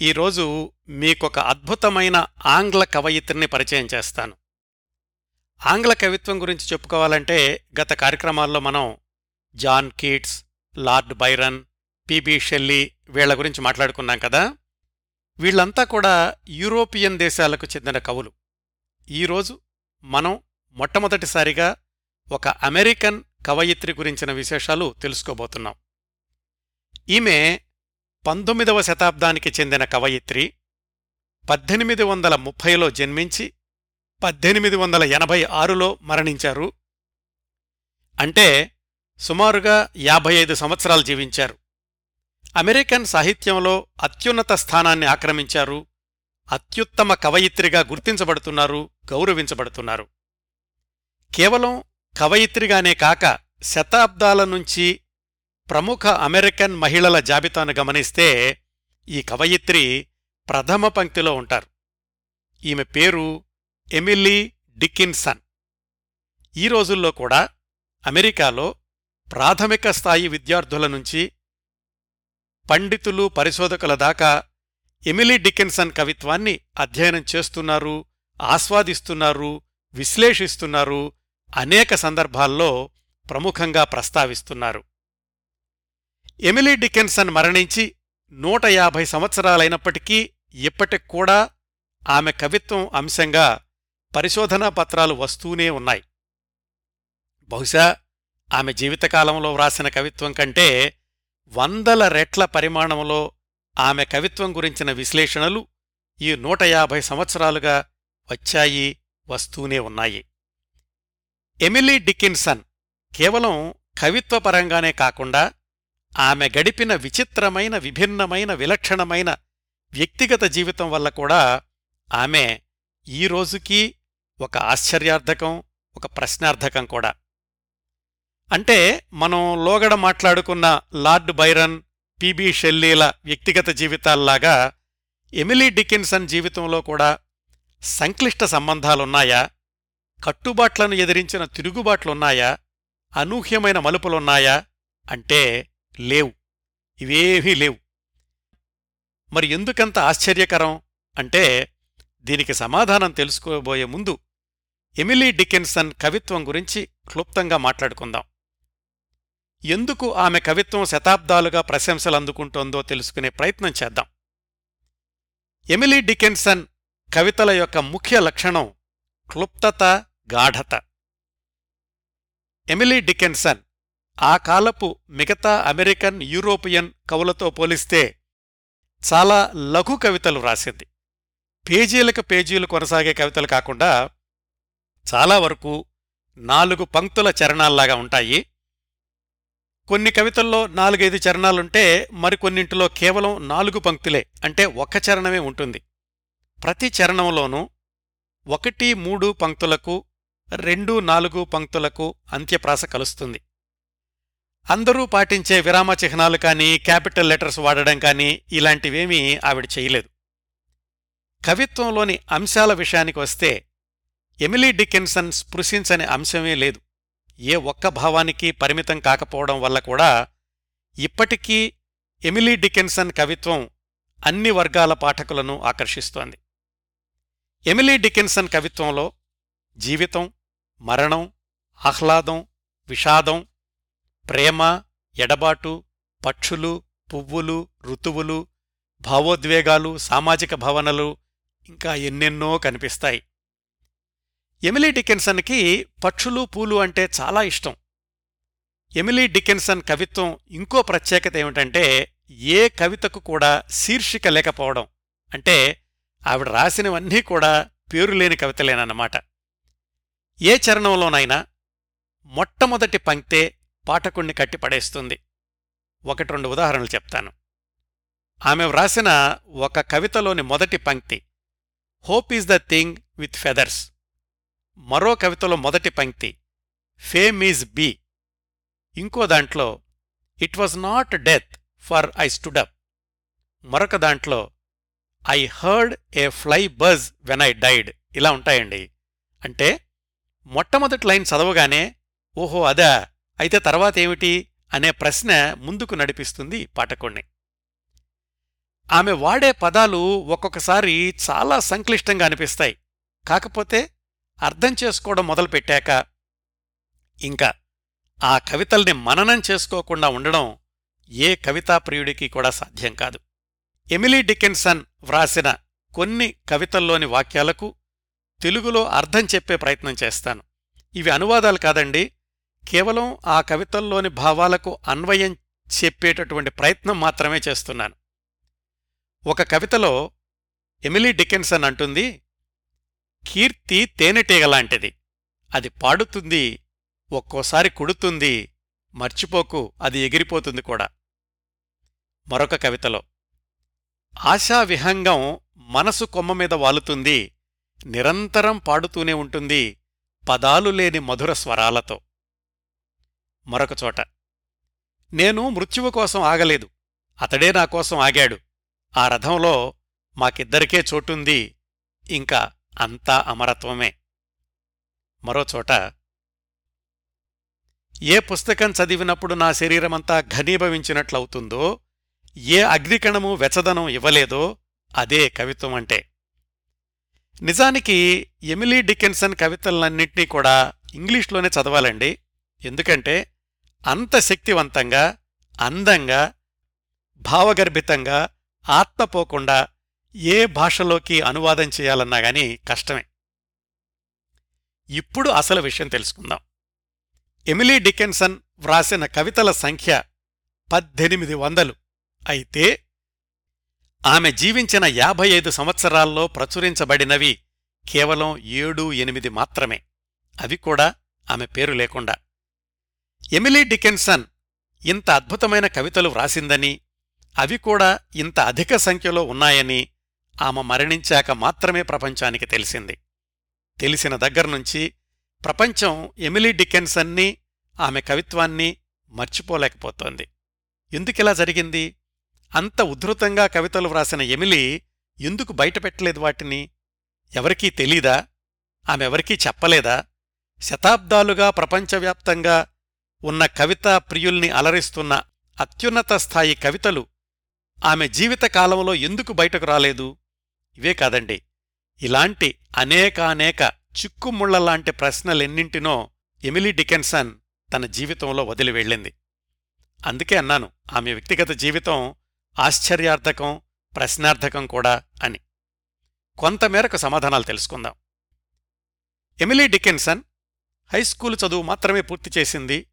ఈరోజు మీకొక అద్భుతమైన ఆంగ్ల కవయిత్రిని పరిచయం చేస్తాను. ఆంగ్ల కవిత్వం గురించి చెప్పుకోవాలంటే గత కార్యక్రమాల్లో మనం John Keats Lord Byron P B Shelley వీళ్ళ గురించి మాట్లాడుకున్నాం కదా? వీళ్ళంతా కూడా యూరోపియన్ దేశాలకు చెందిన కవులు. ఈరోజు మనం మొట్టమొదటిసారిగా ఒక అమెరికన్ కవయిత్రి గురించిన విశేషాలు తెలుసుకోబోతున్నాం. ఈమె పంతొమ్మిదవ శతాబ్దానికి చెందిన కవయిత్రి పద్దెనిమిది వందల ముప్పైలో జన్మించి పద్దెనిమిది వందల ఎనభై ఆరులో మరణించారు. అంటే సుమారుగా యాభై ఐదు సంవత్సరాలు జీవించారు. అమెరికన్ సాహిత్యంలో అత్యున్నత స్థానాన్ని ఆక్రమించారు. అత్యుత్తమ కవయిత్రిగా గుర్తించబడుతున్నారు గౌరవించబడుతున్నారు. కేవలం కవయిత్రిగానే కాక శతాబ్దాల నుంచి ప్రముఖ అమెరికన్ మహిళల జాబితాను గమనిస్తే ఈ కవయిత్రి ప్రథమ పంక్తిలో ఉంటారు. ఈమె పేరు ఎమిలీ డికిన్సన్ ఈ రోజుల్లో కూడా అమెరికాలో ప్రాథమిక స్థాయి విద్యార్థుల నుంచి పండితులు పరిశోధకుల దాకా ఎమిలీ డికిన్సన్ కవిత్వాన్ని అధ్యయనం చేస్తున్నారు ఆస్వాదిస్తున్నారు విశ్లేషిస్తున్నారు అనేక సందర్భాల్లో ప్రముఖంగా ప్రస్తావిస్తున్నారు. ఎమిలీ డికెన్సన్ మరణించి నూట యాభై సంవత్సరాలైనప్పటికీ ఇప్పటికూడా ఆమె కవిత్వం అంశంగా పరిశోధనా పత్రాలు వస్తూనే ఉన్నాయి. బహుశా ఆమె జీవితకాలంలో వ్రాసిన కవిత్వం కంటే వందల రెట్ల పరిమాణంలో ఆమె కవిత్వం గురించిన విశ్లేషణలు ఈ నూట యాభై సంవత్సరాలుగా వచ్చాయి వస్తూనే ఉన్నాయి. ఎమిలీ డికిన్సన్ కేవలం కవిత్వపరంగానే కాకుండా ఆమె గడిపిన విచిత్రమైన విభిన్నమైన విలక్షణమైన వ్యక్తిగత జీవితం వల్ల కూడా ఆమె ఈ రోజుకీ ఒక ఆశ్చర్యార్థకం ఒక ప్రశ్నార్థకం కూడా. అంటే మనం లోగడ మాట్లాడుకున్న లార్డ్ బైరన్ పిబి షెల్లీల వ్యక్తిగత జీవితాల్లాగా ఎమిలీ డికిన్సన్ జీవితంలో కూడా సంక్లిష్ట సంబంధాలున్నాయా? కట్టుబాట్లను ఎదిరించిన తిరుగుబాట్లున్నాయా? అనూహ్యమైన మలుపులున్నాయా? అంటే లేవు. ఇవేమీ లేవు. మరి ఎందుకంత ఆశ్చర్యకరం అంటే దీనికి సమాధానం తెలుసుకోబోయే ముందు ఎమిలీ డికెన్సన్ కవిత్వం గురించి క్లుప్తంగా మాట్లాడుకుందాం. ఎందుకు ఆమె కవిత్వం శతాబ్దాలుగా ప్రశంసలు అందుకుంటోందో తెలుసుకునే ప్రయత్నం చేద్దాం. ఎమిలీ డికెన్సన్ కవితల యొక్క ముఖ్య లక్షణం క్లుప్తత గాఢత. ఎమిలీ డికెన్సన్ ఆ కాలపు మిగతా అమెరికన్ యూరోపియన్ కవులతో పోలిస్తే చాలా లఘు కవితలు రాసింది. పేజీలకు పేజీలు కొనసాగే కవితలు కాకుండా చాలా వరకు నాలుగు పంక్తుల చరణాల్లాగా ఉంటాయి. కొన్ని కవితల్లో నాలుగైదు చరణాలుంటే మరికొన్నింటిలో కేవలం నాలుగు పంక్తులే అంటే ఒక్క చరణమే ఉంటుంది. ప్రతి చరణంలోనూ ఒకటి మూడు పంక్తులకు రెండు నాలుగు పంక్తులకు అంత్యప్రాస కలుస్తుంది. అందరూ పాటించే విరామ చిహ్నాలు కానీ క్యాపిటల్ లెటర్స్ వాడడం కానీ ఇలాంటివేమీ ఆవిడ చేయలేదు. కవిత్వంలోని అంశాల విషయానికి వస్తే ఎమిలీ డికెన్సన్ స్పృశించని అంశమే లేదు. ఏ ఒక్క భావానికి పరిమితం కాకపోవడం వల్ల కూడా ఇప్పటికీ ఎమిలీ డికెన్సన్ కవిత్వం అన్ని వర్గాల పాఠకులను ఆకర్షిస్తోంది. ఎమిలీ డికెన్సన్ కవిత్వంలో జీవితం మరణం ఆహ్లాదం విషాదం ప్రేమ ఎడబాటు పక్షులు పువ్వులు ఋతువులు భావోద్వేగాలు సామాజిక భావనలు ఇంకా ఎన్నెన్నో కనిపిస్తాయి. ఎమిలీ డికెన్సన్కి పక్షులు పూలు అంటే చాలా ఇష్టం. ఎమిలీ డికెన్సన్ కవిత్వం ఇంకో ప్రత్యేకత ఏమిటంటే ఏ కవితకు కూడా శీర్షిక లేకపోవడం. అంటే ఆవిడ రాసినవన్నీ కూడా పేరులేని కవితలేనన్నమాట. ఏ చరణంలోనైనా మొట్టమొదటి పంక్తే పాఠకుణ్ణి కట్టిపడేస్తుంది ఒకటి రెండు ఉదాహరణలు చెప్తాను. ఆమె వ్రాసిన ఒక కవితలోని మొదటి పంక్తి hope is the thing with feathers మరో కవితలో మొదటి పంక్తి ఫేమ్ ఈజ్ బీ ఇంకో దాంట్లో it was not death for I stood up మరొక దాంట్లో I heard a fly buzz when I died ఇలా ఉంటాయండి. అంటే మొట్టమొదటి లైన్ చదవగానే ఓహో అదా అయితే తర్వాతేమిటి అనే ప్రశ్న ముందుకు నడిపిస్తుంది పాఠకుణ్ణి. ఆమె వాడే పదాలు ఒక్కొక్కసారి చాలా సంక్లిష్టంగా అనిపిస్తాయి. కాకపోతే అర్థం చేసుకోవడం మొదలుపెట్టాక ఇంకా ఆ కవితల్ని మననం చేసుకోకుండా ఉండడం ఏ కవితా ప్రియుడికి కూడా సాధ్యం కాదు. ఎమిలీ డికెన్సన్ వ్రాసిన కొన్ని కవితల్లోని వాక్యాలకు తెలుగులో అర్థం చెప్పే ప్రయత్నం చేస్తాను. ఇవి అనువాదాలు కాదండి కేవలం ఆ కవితల్లోని భావాలకు అన్వయం చెప్పేటటువంటి ప్రయత్నం మాత్రమే చేస్తున్నాను. ఒక కవితలో ఎమిలీ డికెన్సన్ అంటుంది కీర్తి తేనెటీగలాంటిది అది పాడుతుంది ఒక్కోసారి కుడుతుంది మర్చిపోకు అది ఎగిరిపోతుంది కూడా. మరొక కవితలో ఆశావిహంగం మనసు కొమ్మ మీద వాలుతుంది నిరంతరం పాడుతూనే ఉంటుంది పదాలు లేని మధుర స్వరాలతో. మరొక చోట. నేను మృత్యువు కోసం ఆగలేదు. అతడే నా కోసం ఆగాడు. ఆ రథంలో మాకిద్దరికే చోటుంది. ఇంకా అంతా అమరత్వమే. మరోచోట ఏ పుస్తకం చదివినప్పుడు నా శరీరమంతా ఘనీభవించినట్లవుతుందో ఏ అగ్నికణము వెచదనం ఇవ్వలేదో అదే కవిత్వం అంటే. నిజానికి ఎమిలీ డికెన్సన్ కవితలన్నింటినీ కూడా ఇంగ్లీష్లోనే చదవాలండి. ఎందుకంటే అంత శక్తివంతంగా అందంగా భావగర్భితంగా ఆత్మపోకుండా ఏ భాషలోకి అనువాదం చేయాలన్నా గాని కష్టమే. ఇప్పుడు అసలు విషయం తెలుసుకుందాం. ఎమిలీ డికెన్సన్ వ్రాసిన కవితల సంఖ్య పద్దెనిమిది వందలు. అయితే ఆమె జీవించిన యాభై ఐదు సంవత్సరాల్లో ప్రచురించబడినవి కేవలం ఏడు ఎనిమిది మాత్రమే. అవి కూడా ఆమె పేరు లేకుండా. ఎమిలీ డికెన్సన్ ఇంత అద్భుతమైన కవితలు వ్రాసిందని అవి కూడా ఇంత అధిక సంఖ్యలో ఉన్నాయని ఆమె మరణించాక మాత్రమే ప్రపంచానికి తెలిసింది. తెలిసిన దగ్గర్నుంచి ప్రపంచం ఎమిలీ డికెన్సన్ని ఆమె కవిత్వాన్ని మర్చిపోలేకపోతోంది. ఎందుకిలా జరిగింది? అంత ఉద్ధృతంగా కవితలు వ్రాసిన ఎమిలీ ఎందుకు బయటపెట్టలేదు వాటిని? ఎవరికీ తెలీదా? ఆమెవరికీ చెప్పలేదా? శతాబ్దాలుగా ప్రపంచవ్యాప్తంగా ఉన్న కవితా ప్రియుల్ని అలరిస్తున్న అత్యున్నత స్థాయి కవితలు ఆమె జీవితకాలంలో ఎందుకు బయటకు రాలేదు? ఇవే కాదండి. ఇలాంటి అనేకానేక చిక్కుముళ్ళలాంటి ప్రశ్నలెన్నింటినో ఎమిలీ డికెన్సన్ తన జీవితంలో వదిలి వెళ్ళింది. అందుకే అన్నాను ఆమె వ్యక్తిగత జీవితం ఆశ్చర్యార్థకం ప్రశ్నార్థకం కూడా అని. కొంతమేరకు సమాధానాలు తెలుసుకుందాం. ఎమిలీ డికెన్సన్ హైస్కూలు చదువు మాత్రమే పూర్తి చేసింది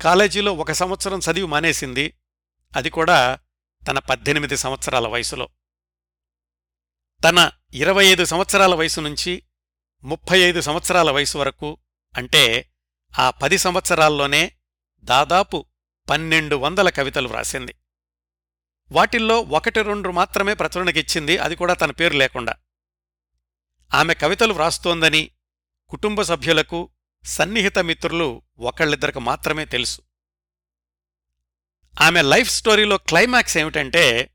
కాలేజీలో ఒక సంవత్సరం చదివి మానేసింది. అది కూడా తన పద్దెనిమిది సంవత్సరాల వయసులో. తన ఇరవై ఐదు సంవత్సరాల వయసు నుంచి ముప్పై ఐదు సంవత్సరాల వయసు వరకు అంటే ఆ పది సంవత్సరాల్లోనే దాదాపు పన్నెండు వందల కవితలు వ్రాసింది. వాటిల్లో ఒకటి రెండు మాత్రమే ప్రచురణకిచ్చింది. అది కూడా తన పేరు లేకుండా. ఆమె కవితలు వ్రాస్తోందని కుటుంబ సభ్యులకు సన్నిహిత మిత్రులు ఒకళ్ళిద్దరికి మాత్రమే తెలుసు. ఆమె లైఫ్ స్టోరీలో క్లైమాక్స్ ఏమిటంటే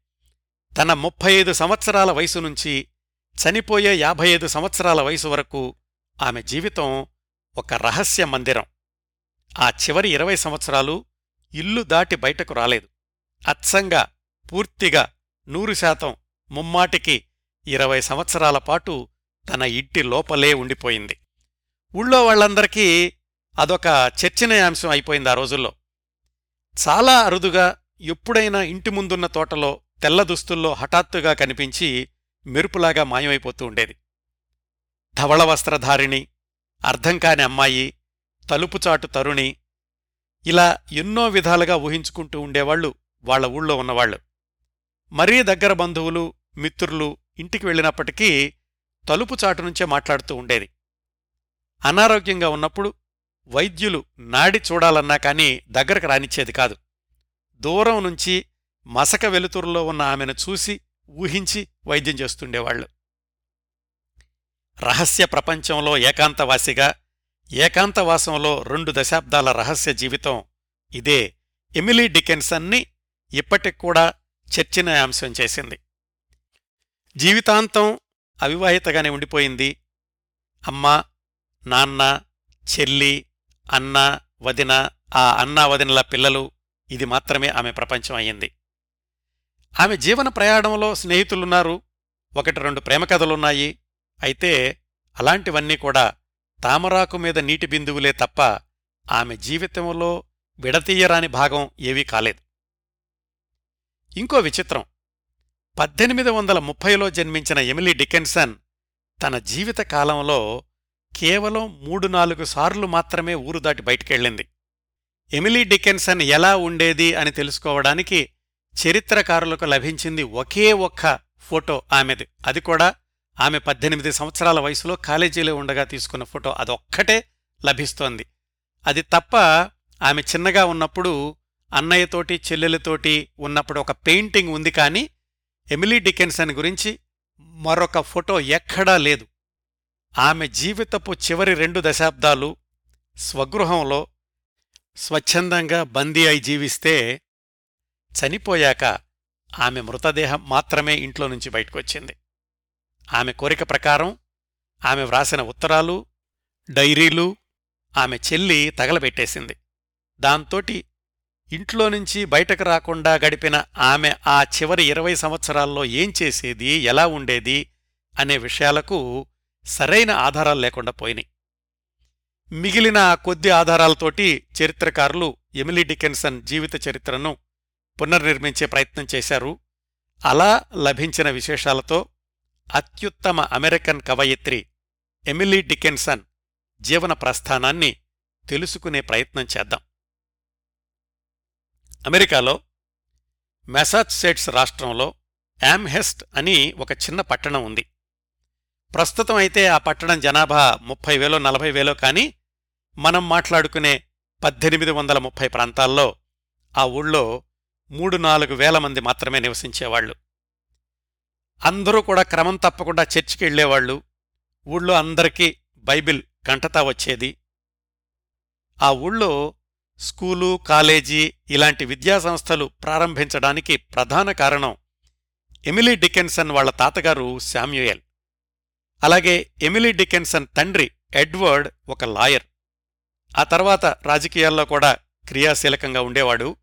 తన ముప్పై ఐదు సంవత్సరాల వయసు నుంచి చనిపోయే యాభై ఐదు సంవత్సరాల వయసు వరకు ఆమె జీవితం ఒక రహస్య మందిరం. ఆ చివరి ఇరవై సంవత్సరాలు ఇల్లు దాటి బయటకు రాలేదు. అచ్చంగా పూర్తిగా నూరు శాతం ముమ్మాటికి ఇరవై సంవత్సరాల పాటు తన ఇంటి లోపలే ఉండిపోయింది. ఊళ్ళో వాళ్ళందరికీ అదొక చర్చనీయాంశం అయిపోయింది ఆ రోజుల్లో. చాలా అరుదుగా ఎప్పుడైనా ఇంటి ముందున్న తోటలో తెల్ల దుస్తుల్లో హఠాత్తుగా కనిపించి మెరుపులాగా మాయమైపోతూ ఉండేది. ధవళ వస్త్రధారిణి అర్థం కాని అమ్మాయి తలుపుచాటు తరుణి ఇలా ఎన్నో విధాలుగా ఊహించుకుంటూ ఉండేవాళ్ళు వాళ్ళ ఊళ్ళో ఉన్నవాళ్ళు మరీ దగ్గర బంధువులు మిత్రులు ఇంటికి వెళ్ళినప్పటికీ తలుపుచాటు నుంచే మాట్లాడుతూ ఉండేది. అనారోగ్యంగా ఉన్నప్పుడు వైద్యులు నాడి చూడాలన్నా కాని దగ్గరకు రానిచ్చేది కాదు. దూరం నుంచి మసక వెలుతురులో ఉన్న ఆమెను చూసి ఊహించి వైద్యం చేస్తుండేవాళ్ళు రహస్య ప్రపంచంలో ఏకాంతవాసిగా ఏకాంతవాసంలో రెండు దశాబ్దాల రహస్య జీవితం ఇదే ఎమిలీ డికెన్సన్ని ఇప్పటికూడా చర్చనీయాంశం చేసింది. జీవితాంతం అవివాహితగానే ఉండిపోయింది. అమ్మా నాన్న చెల్లి అన్న వదిన ఆ అన్నా వదినల పిల్లలు ఇది మాత్రమే ఆమె ప్రపంచం అయ్యింది. ఆమె జీవన ప్రయాణంలో స్నేహితులున్నారు. ఒకటి రెండు ప్రేమ కథలున్నాయి. అయితే అలాంటివన్నీ కూడా తామరాకు మీద నీటి బిందువులే తప్ప ఆమె జీవితంలో విడతీయరాని భాగం ఏవీ కాలేదు. ఇంకో విచిత్రం. పద్దెనిమిది వందల ముప్పైలో జన్మించిన ఎమిలీ డికెన్సన్ తన జీవిత కాలంలో కేవలం మూడు నాలుగు సార్లు మాత్రమే ఊరు దాటి బయటికెళ్ళింది. ఎమిలీ డికెన్సన్ ఎలా ఉండేది అని తెలుసుకోవడానికి చరిత్రకారులకు లభించింది ఒకే ఒక్క ఫోటో ఆమెది. అది కూడా ఆమె పద్దెనిమిది సంవత్సరాల వయసులో కాలేజీలో ఉండగా తీసుకున్న ఫోటో. అదొక్కటే లభిస్తోంది. అది తప్ప ఆమె చిన్నగా ఉన్నప్పుడు అన్నయ్యతోటి చెల్లెలతోటి ఉన్నప్పుడు ఒక పెయింటింగ్ ఉంది కానీ ఎమిలీ డికెన్సన్ గురించి మరొక ఫోటో ఎక్కడా లేదు. ఆమె జీవితపు చివరి రెండు దశాబ్దాలు స్వగృహంలో స్వచ్ఛందంగా బందీ అయి జీవిస్తే చనిపోయాక ఆమె మృతదేహం మాత్రమే ఇంట్లో నుంచి బయటకొచ్చింది. ఆమె కోరిక ప్రకారం ఆమె వ్రాసిన ఉత్తరాలు డైరీలు ఆమె చెల్లి తగలబెట్టేసింది. దాంతోటి ఇంట్లో నుంచి బయటకు రాకుండా గడిపిన ఆమె ఆ చివరి ఇరవై సంవత్సరాల్లో ఏం చేసేది ఎలా ఉండేది అనే విషయాలకు సరైన ఆధారాలు లేకుండా పోయినాయి. మిగిలిన ఆ కొద్ది ఆధారాలతోటి చరిత్రకారులు ఎమిలీ డికెన్సన్ జీవిత చరిత్రను పునర్నిర్మించే ప్రయత్నం చేశారు. అలా లభించిన విశేషాలతో అత్యుత్తమ అమెరికన్ కవయిత్రి ఎమిలీ డికెన్సన్ జీవన ప్రస్థానాన్ని తెలుసుకునే ప్రయత్నం చేద్దాం. అమెరికాలో మెసాచ్సెట్స్ రాష్ట్రంలో యామ్హెస్ట్ అని ఒక చిన్న పట్టణం ఉంది. ప్రస్తుతం అయితే ఆ పట్టణం జనాభా ముప్పై వేలో నలభై వేలో కానీ మనం మాట్లాడుకునే పద్దెనిమిది వందల ముప్పై ప్రాంతాల్లో ఆ ఊళ్ళో మూడు నాలుగు వేల మంది మాత్రమే నివసించేవాళ్ళు అందరూ కూడా క్రమం తప్పకుండా చర్చికి వెళ్ళేవాళ్ళు ఊళ్ళో అందరికీ బైబిల్ కంటతా వచ్చేది. ఆ ఊళ్ళో స్కూలు కాలేజీ ఇలాంటి విద్యాసంస్థలు ప్రారంభించడానికి ప్రధాన కారణం ఎమిలీ డికెన్సన్ వాళ్ళ తాతగారు శామ్యుయల్. అలాగే ఎమిలీ డికెన్సన్ తండ్రి ఎడ్వర్డ్ ఒక లాయర్. ఆ తర్వాత రాజకీయాల్లో కూడా క్రియాశీలకంగా ఉండేవాడు.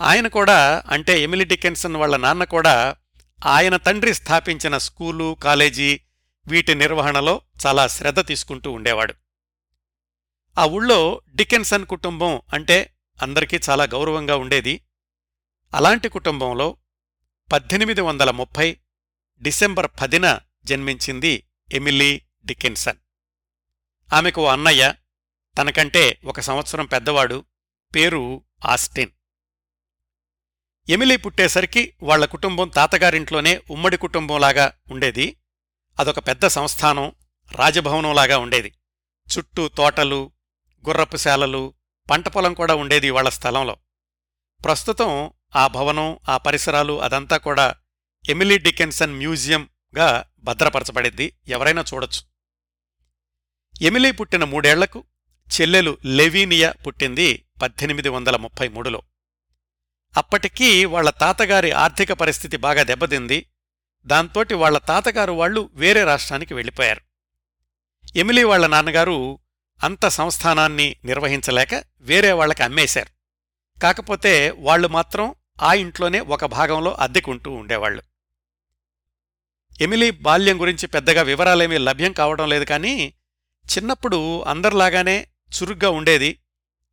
ఆయన కూడా అంటే ఎమిలీ డికెన్సన్ వాళ్ళ నాన్న కూడా ఆయన తండ్రి స్థాపించిన స్కూలు కాలేజీ వీటి నిర్వహణలో చాలా శ్రద్ధ తీసుకుంటూ ఉండేవాడు. ఆ ఊళ్ళో డికెన్సన్ కుటుంబం అంటే అందరికీ చాలా గౌరవంగా ఉండేది. అలాంటి కుటుంబంలో పద్దెనిమిది వందల ముప్పై డిసెంబర్ పదిన జన్మించింది ఎమిలీ డికెన్సన్ ఆమెకు ఓ అన్నయ్య తనకంటే ఒక సంవత్సరం పెద్దవాడు పేరు ఆస్టిన్. ఎమిలీ పుట్టేసరికి వాళ్ళ కుటుంబం తాతగారింట్లోనే ఉమ్మడి కుటుంబంలాగా ఉండేది. అదొక పెద్ద సంస్థానం రాజభవనంలాగా ఉండేది. చుట్టూ తోటలు గుర్రపుశాలలు పంటపొలం కూడా ఉండేది వాళ్ళ స్థలంలో. ప్రస్తుతం ఆ భవనం ఆ పరిసరాలు అదంతా కూడా ఎమిలీ డికెన్సన్ మ్యూజియం మ్యూజియంగా భద్రపరచబడిద్ది ఎవరైనా చూడొచ్చు. ఎమిలీ పుట్టిన మూడేళ్ళకు చెల్లెలు లెవీనియా పుట్టింది పద్దెనిమిది వందల ముప్పై మూడులో. అప్పటికీ వాళ్ళ తాతగారి ఆర్థిక పరిస్థితి బాగా దెబ్బతింది. దాంతోటి వాళ్ళ తాతగారు వాళ్ళు వేరే రాష్ట్రానికి వెళ్ళిపోయారు. ఎమిలీ వాళ్ళ నాన్నగారు అంత సంస్థానాన్ని నిర్వహించలేక వేరే వాళ్ళకి అమ్మేశారు. కాకపోతే వాళ్ళు మాత్రం ఆ ఇంట్లోనే ఒక భాగంలో అద్దెకుంటూ ఉండేవాళ్ళు ఎమిలీ బాల్యం గురించి పెద్దగా వివరాలేమీ లభ్యం కావడం లేదు కానీ చిన్నప్పుడు అందరిలాగానే చురుగ్గా ఉండేది.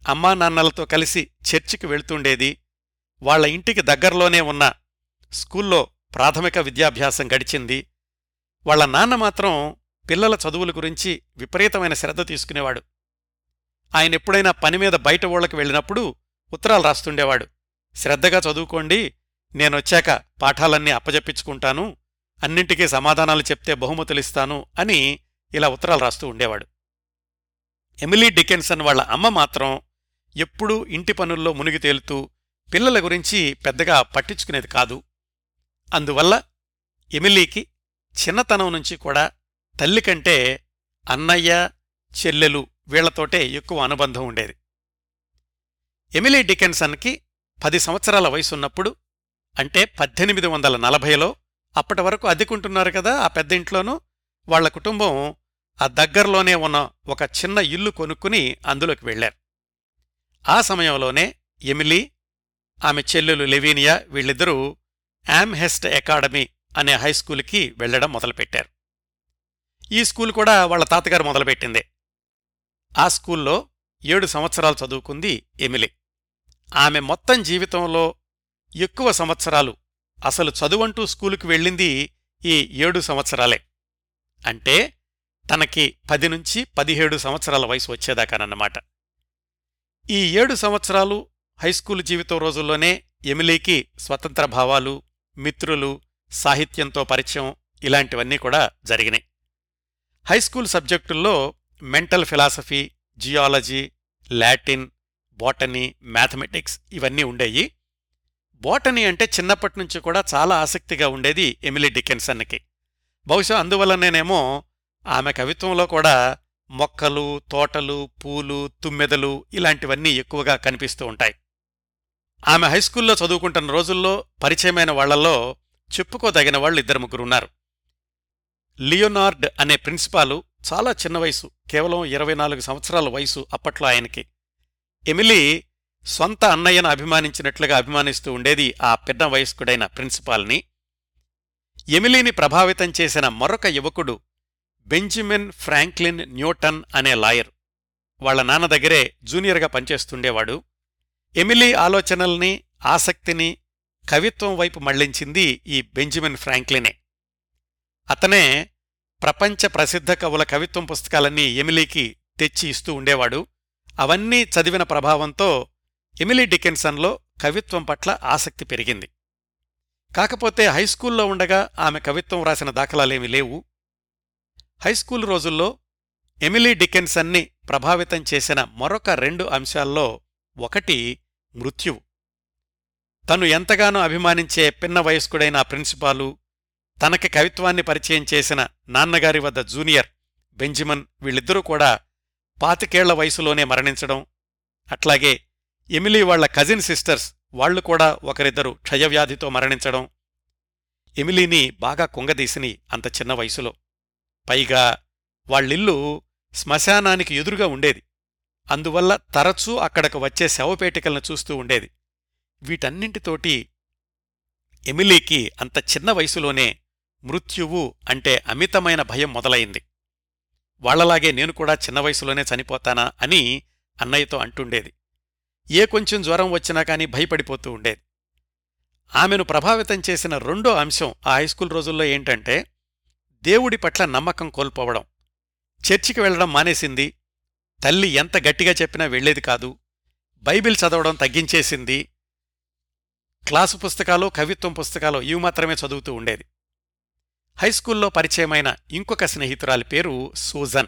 అమ్మా నాన్నలతో కలిసి చర్చికి వెళ్తుండేది. వాళ్ళ ఇంటికి దగ్గరలోనే ఉన్న స్కూల్లో ప్రాథమిక విద్యాభ్యాసం గడిచింది. వాళ్ళ నాన్న మాత్రం పిల్లల చదువుల గురించి విపరీతమైన శ్రద్ధ తీసుకునేవాడు. ఆయన ఎప్పుడైనా పనిమీద బయట ఊళ్ళకి వెళ్ళినప్పుడు ఉత్తరాలు రాస్తుండేవాడు. శ్రద్ధగా చదువుకోండి నేనొచ్చాక పాఠాలన్నీ అప్పజెప్పించుకుంటాను అన్నింటికీ సమాధానాలు చెప్తే బహుమతులిస్తాను అని ఇలా ఉత్తరాలు రాస్తూ ఉండేవాడు. ఎమిలీ డికెన్సన్ వాళ్ళ అమ్మ మాత్రం ఎప్పుడూ ఇంటి పనుల్లో మునిగి తేలుతూ పిల్లల గురించి పెద్దగా పట్టించుకునేది కాదు. అందువల్ల ఎమిలీకి చిన్నతనం నుంచి కూడా తల్లి కంటే అన్నయ్య చెల్లెలు వీళ్ళతోటే ఎక్కువ అనుబంధం ఉండేది. ఎమిలీ డికెన్సన్కి పది సంవత్సరాల వయసున్నప్పుడు అంటే పద్దెనిమిది వందల నలభైలో అప్పటి వరకు అద్దెకుంటున్నారు కదా ఆ పెద్ద ఇంట్లోనూ వాళ్ళ కుటుంబం ఆ దగ్గరలోనే ఉన్న ఒక చిన్న ఇల్లు కొనుక్కుని అందులోకి వెళ్ళారు ఆ సమయంలోనే ఎమిలీ ఆమె చెల్లెలు లెవీనియా వీళ్ళిద్దరూ యామ్హెస్ట్ అకాడమీ అనే హైస్కూల్కి వెళ్ళడం మొదలుపెట్టారు. ఈ స్కూల్ కూడా వాళ్ళ తాతగారు మొదలుపెట్టిందే. ఆ స్కూల్లో ఏడు సంవత్సరాలు చదువుకుంది ఎమిలీ. ఆమె మొత్తం జీవితంలో ఎక్కువ సంవత్సరాలు అసలు చదువంటూ స్కూలుకి వెళ్ళింది ఈ ఏడు సంవత్సరాలే. అంటే తనకి పది నుంచి పదిహేడు సంవత్సరాల వయసు వచ్చేదాకానన్నమాట. ఈ ఏడు సంవత్సరాలు హైస్కూలు జీవితం రోజుల్లోనే ఎమిలీకి స్వతంత్ర భావాలు మిత్రులు సాహిత్యంతో పరిచయం ఇలాంటివన్నీ కూడా జరిగినాయి. High school సబ్జెక్టుల్లో mental philosophy geology Latin botany mathematics ఇవన్నీ ఉండేయి. బోటనీ అంటే చిన్నప్పటి నుంచి కూడా చాలా ఆసక్తిగా ఉండేది ఎమిలీ డికెన్సన్కి. బహుశా అందువల్లనేనేమో ఆమె కవిత్వంలో కూడా మొక్కలు తోటలు పూలు తుమ్మెదలు ఇలాంటివన్నీ ఎక్కువగా కనిపిస్తూ ఉంటాయి. ఆమె హైస్కూల్లో చదువుకుంటున్న రోజుల్లో పరిచయమైన వాళ్ళలో చెప్పుకోదగిన వాళ్ళు ఇద్దరు ముగ్గురున్నారు. లియోనార్డ్ అనే ప్రిన్సిపాలు చాలా చిన్న వయసు కేవలం ఇరవై నాలుగు సంవత్సరాల వయసు అప్పట్లో ఆయనకి. ఎమిలీ సొంత అన్నయ్యను అభిమానించినట్లుగా అభిమానిస్తూ ఉండేది ఆ పిన్న వయస్కుడైన ప్రిన్సిపాల్ని. ఎమిలీని ప్రభావితం చేసిన మరొక యువకుడు బెంజమిన్ ఫ్రాంక్లిన్ న్యూటన్ అనే లాయర్ వాళ్ళ నాన్న దగ్గరే జూనియర్గా పనిచేస్తుండేవాడు. ఎమిలీ ఆలోచనల్ని ఆసక్తిని కవిత్వం వైపు మళ్ళించింది ఈ బెంజమిన్ ఫ్రాంక్లినే. అతనే ప్రపంచ ప్రసిద్ధ కవుల కవిత్వం పుస్తకాలన్నీ ఎమిలీకి తెచ్చి ఇస్తూ ఉండేవాడు. అవన్నీ చదివిన ప్రభావంతో ఎమిలీ డికెన్సన్లో కవిత్వం పట్ల ఆసక్తి పెరిగింది. కాకపోతే హైస్కూల్లో ఉండగా ఆమె కవిత్వం రాసిన దాఖలాలేమీ లేవు. హైస్కూల్ రోజుల్లో ఎమిలీ డికెన్సన్ని ప్రభావితం చేసిన మరొక రెండు అంశాల్లో ఒకటి మృత్యువు. తను ఎంతగానో అభిమానించే పిన్న వయస్కుడైన ప్రిన్సిపాలు తనకి కవిత్వాన్ని పరిచయం చేసిన నాన్నగారి వద్ద జూనియర్ బెంజిమన్ వీళ్ళిద్దరూ కూడా పాతికేళ్ళ వయసులోనే మరణించడం అట్లాగే ఎమిలీ వాళ్ళ కజిన్ సిస్టర్స్ వాళ్ళు కూడా ఒకరిద్దరు క్షయవ్యాధితో మరణించడం. ఎమిలీని బాగా కుంగదీసిని అంత చిన్న వయసులో. పైగా వాళ్ళిల్లు శ్మశానానికి ఎదురుగా ఉండేది. అందువల్ల తరచూ అక్కడకు వచ్చే శవపేటికలను చూస్తూ ఉండేది. వీటన్నింటితోటి ఎమిలీకి అంత చిన్న వయసులోనే మృత్యువు అంటే అమితమైన భయం మొదలైంది. వాళ్ళలాగే నేను కూడా చిన్న వయసులోనే చనిపోతానా అని అన్నయ్యతో అంటుండేది. ఏ కొంచెం జ్వరం వచ్చినా కానీ భయపడిపోతూ ఉండేది. ఆమెను ప్రభావితం చేసిన రెండో అంశం ఆ హైస్కూల్ రోజుల్లో ఏంటంటే దేవుడి పట్ల నమ్మకం కోల్పోవడం. చర్చికి వెళ్ళడం మానేసింది. తల్లి ఎంత గట్టిగా చెప్పినా వెళ్ళేది కాదు. బైబిల్ చదవడం తగ్గించేసింది. క్లాసు పుస్తకాలు కవిత్వం పుస్తకాలు ఇవి మాత్రమే చదువుతూ ఉండేది. హైస్కూల్లో పరిచయమైన ఇంకొక స్నేహితురాలి పేరు సూజన్.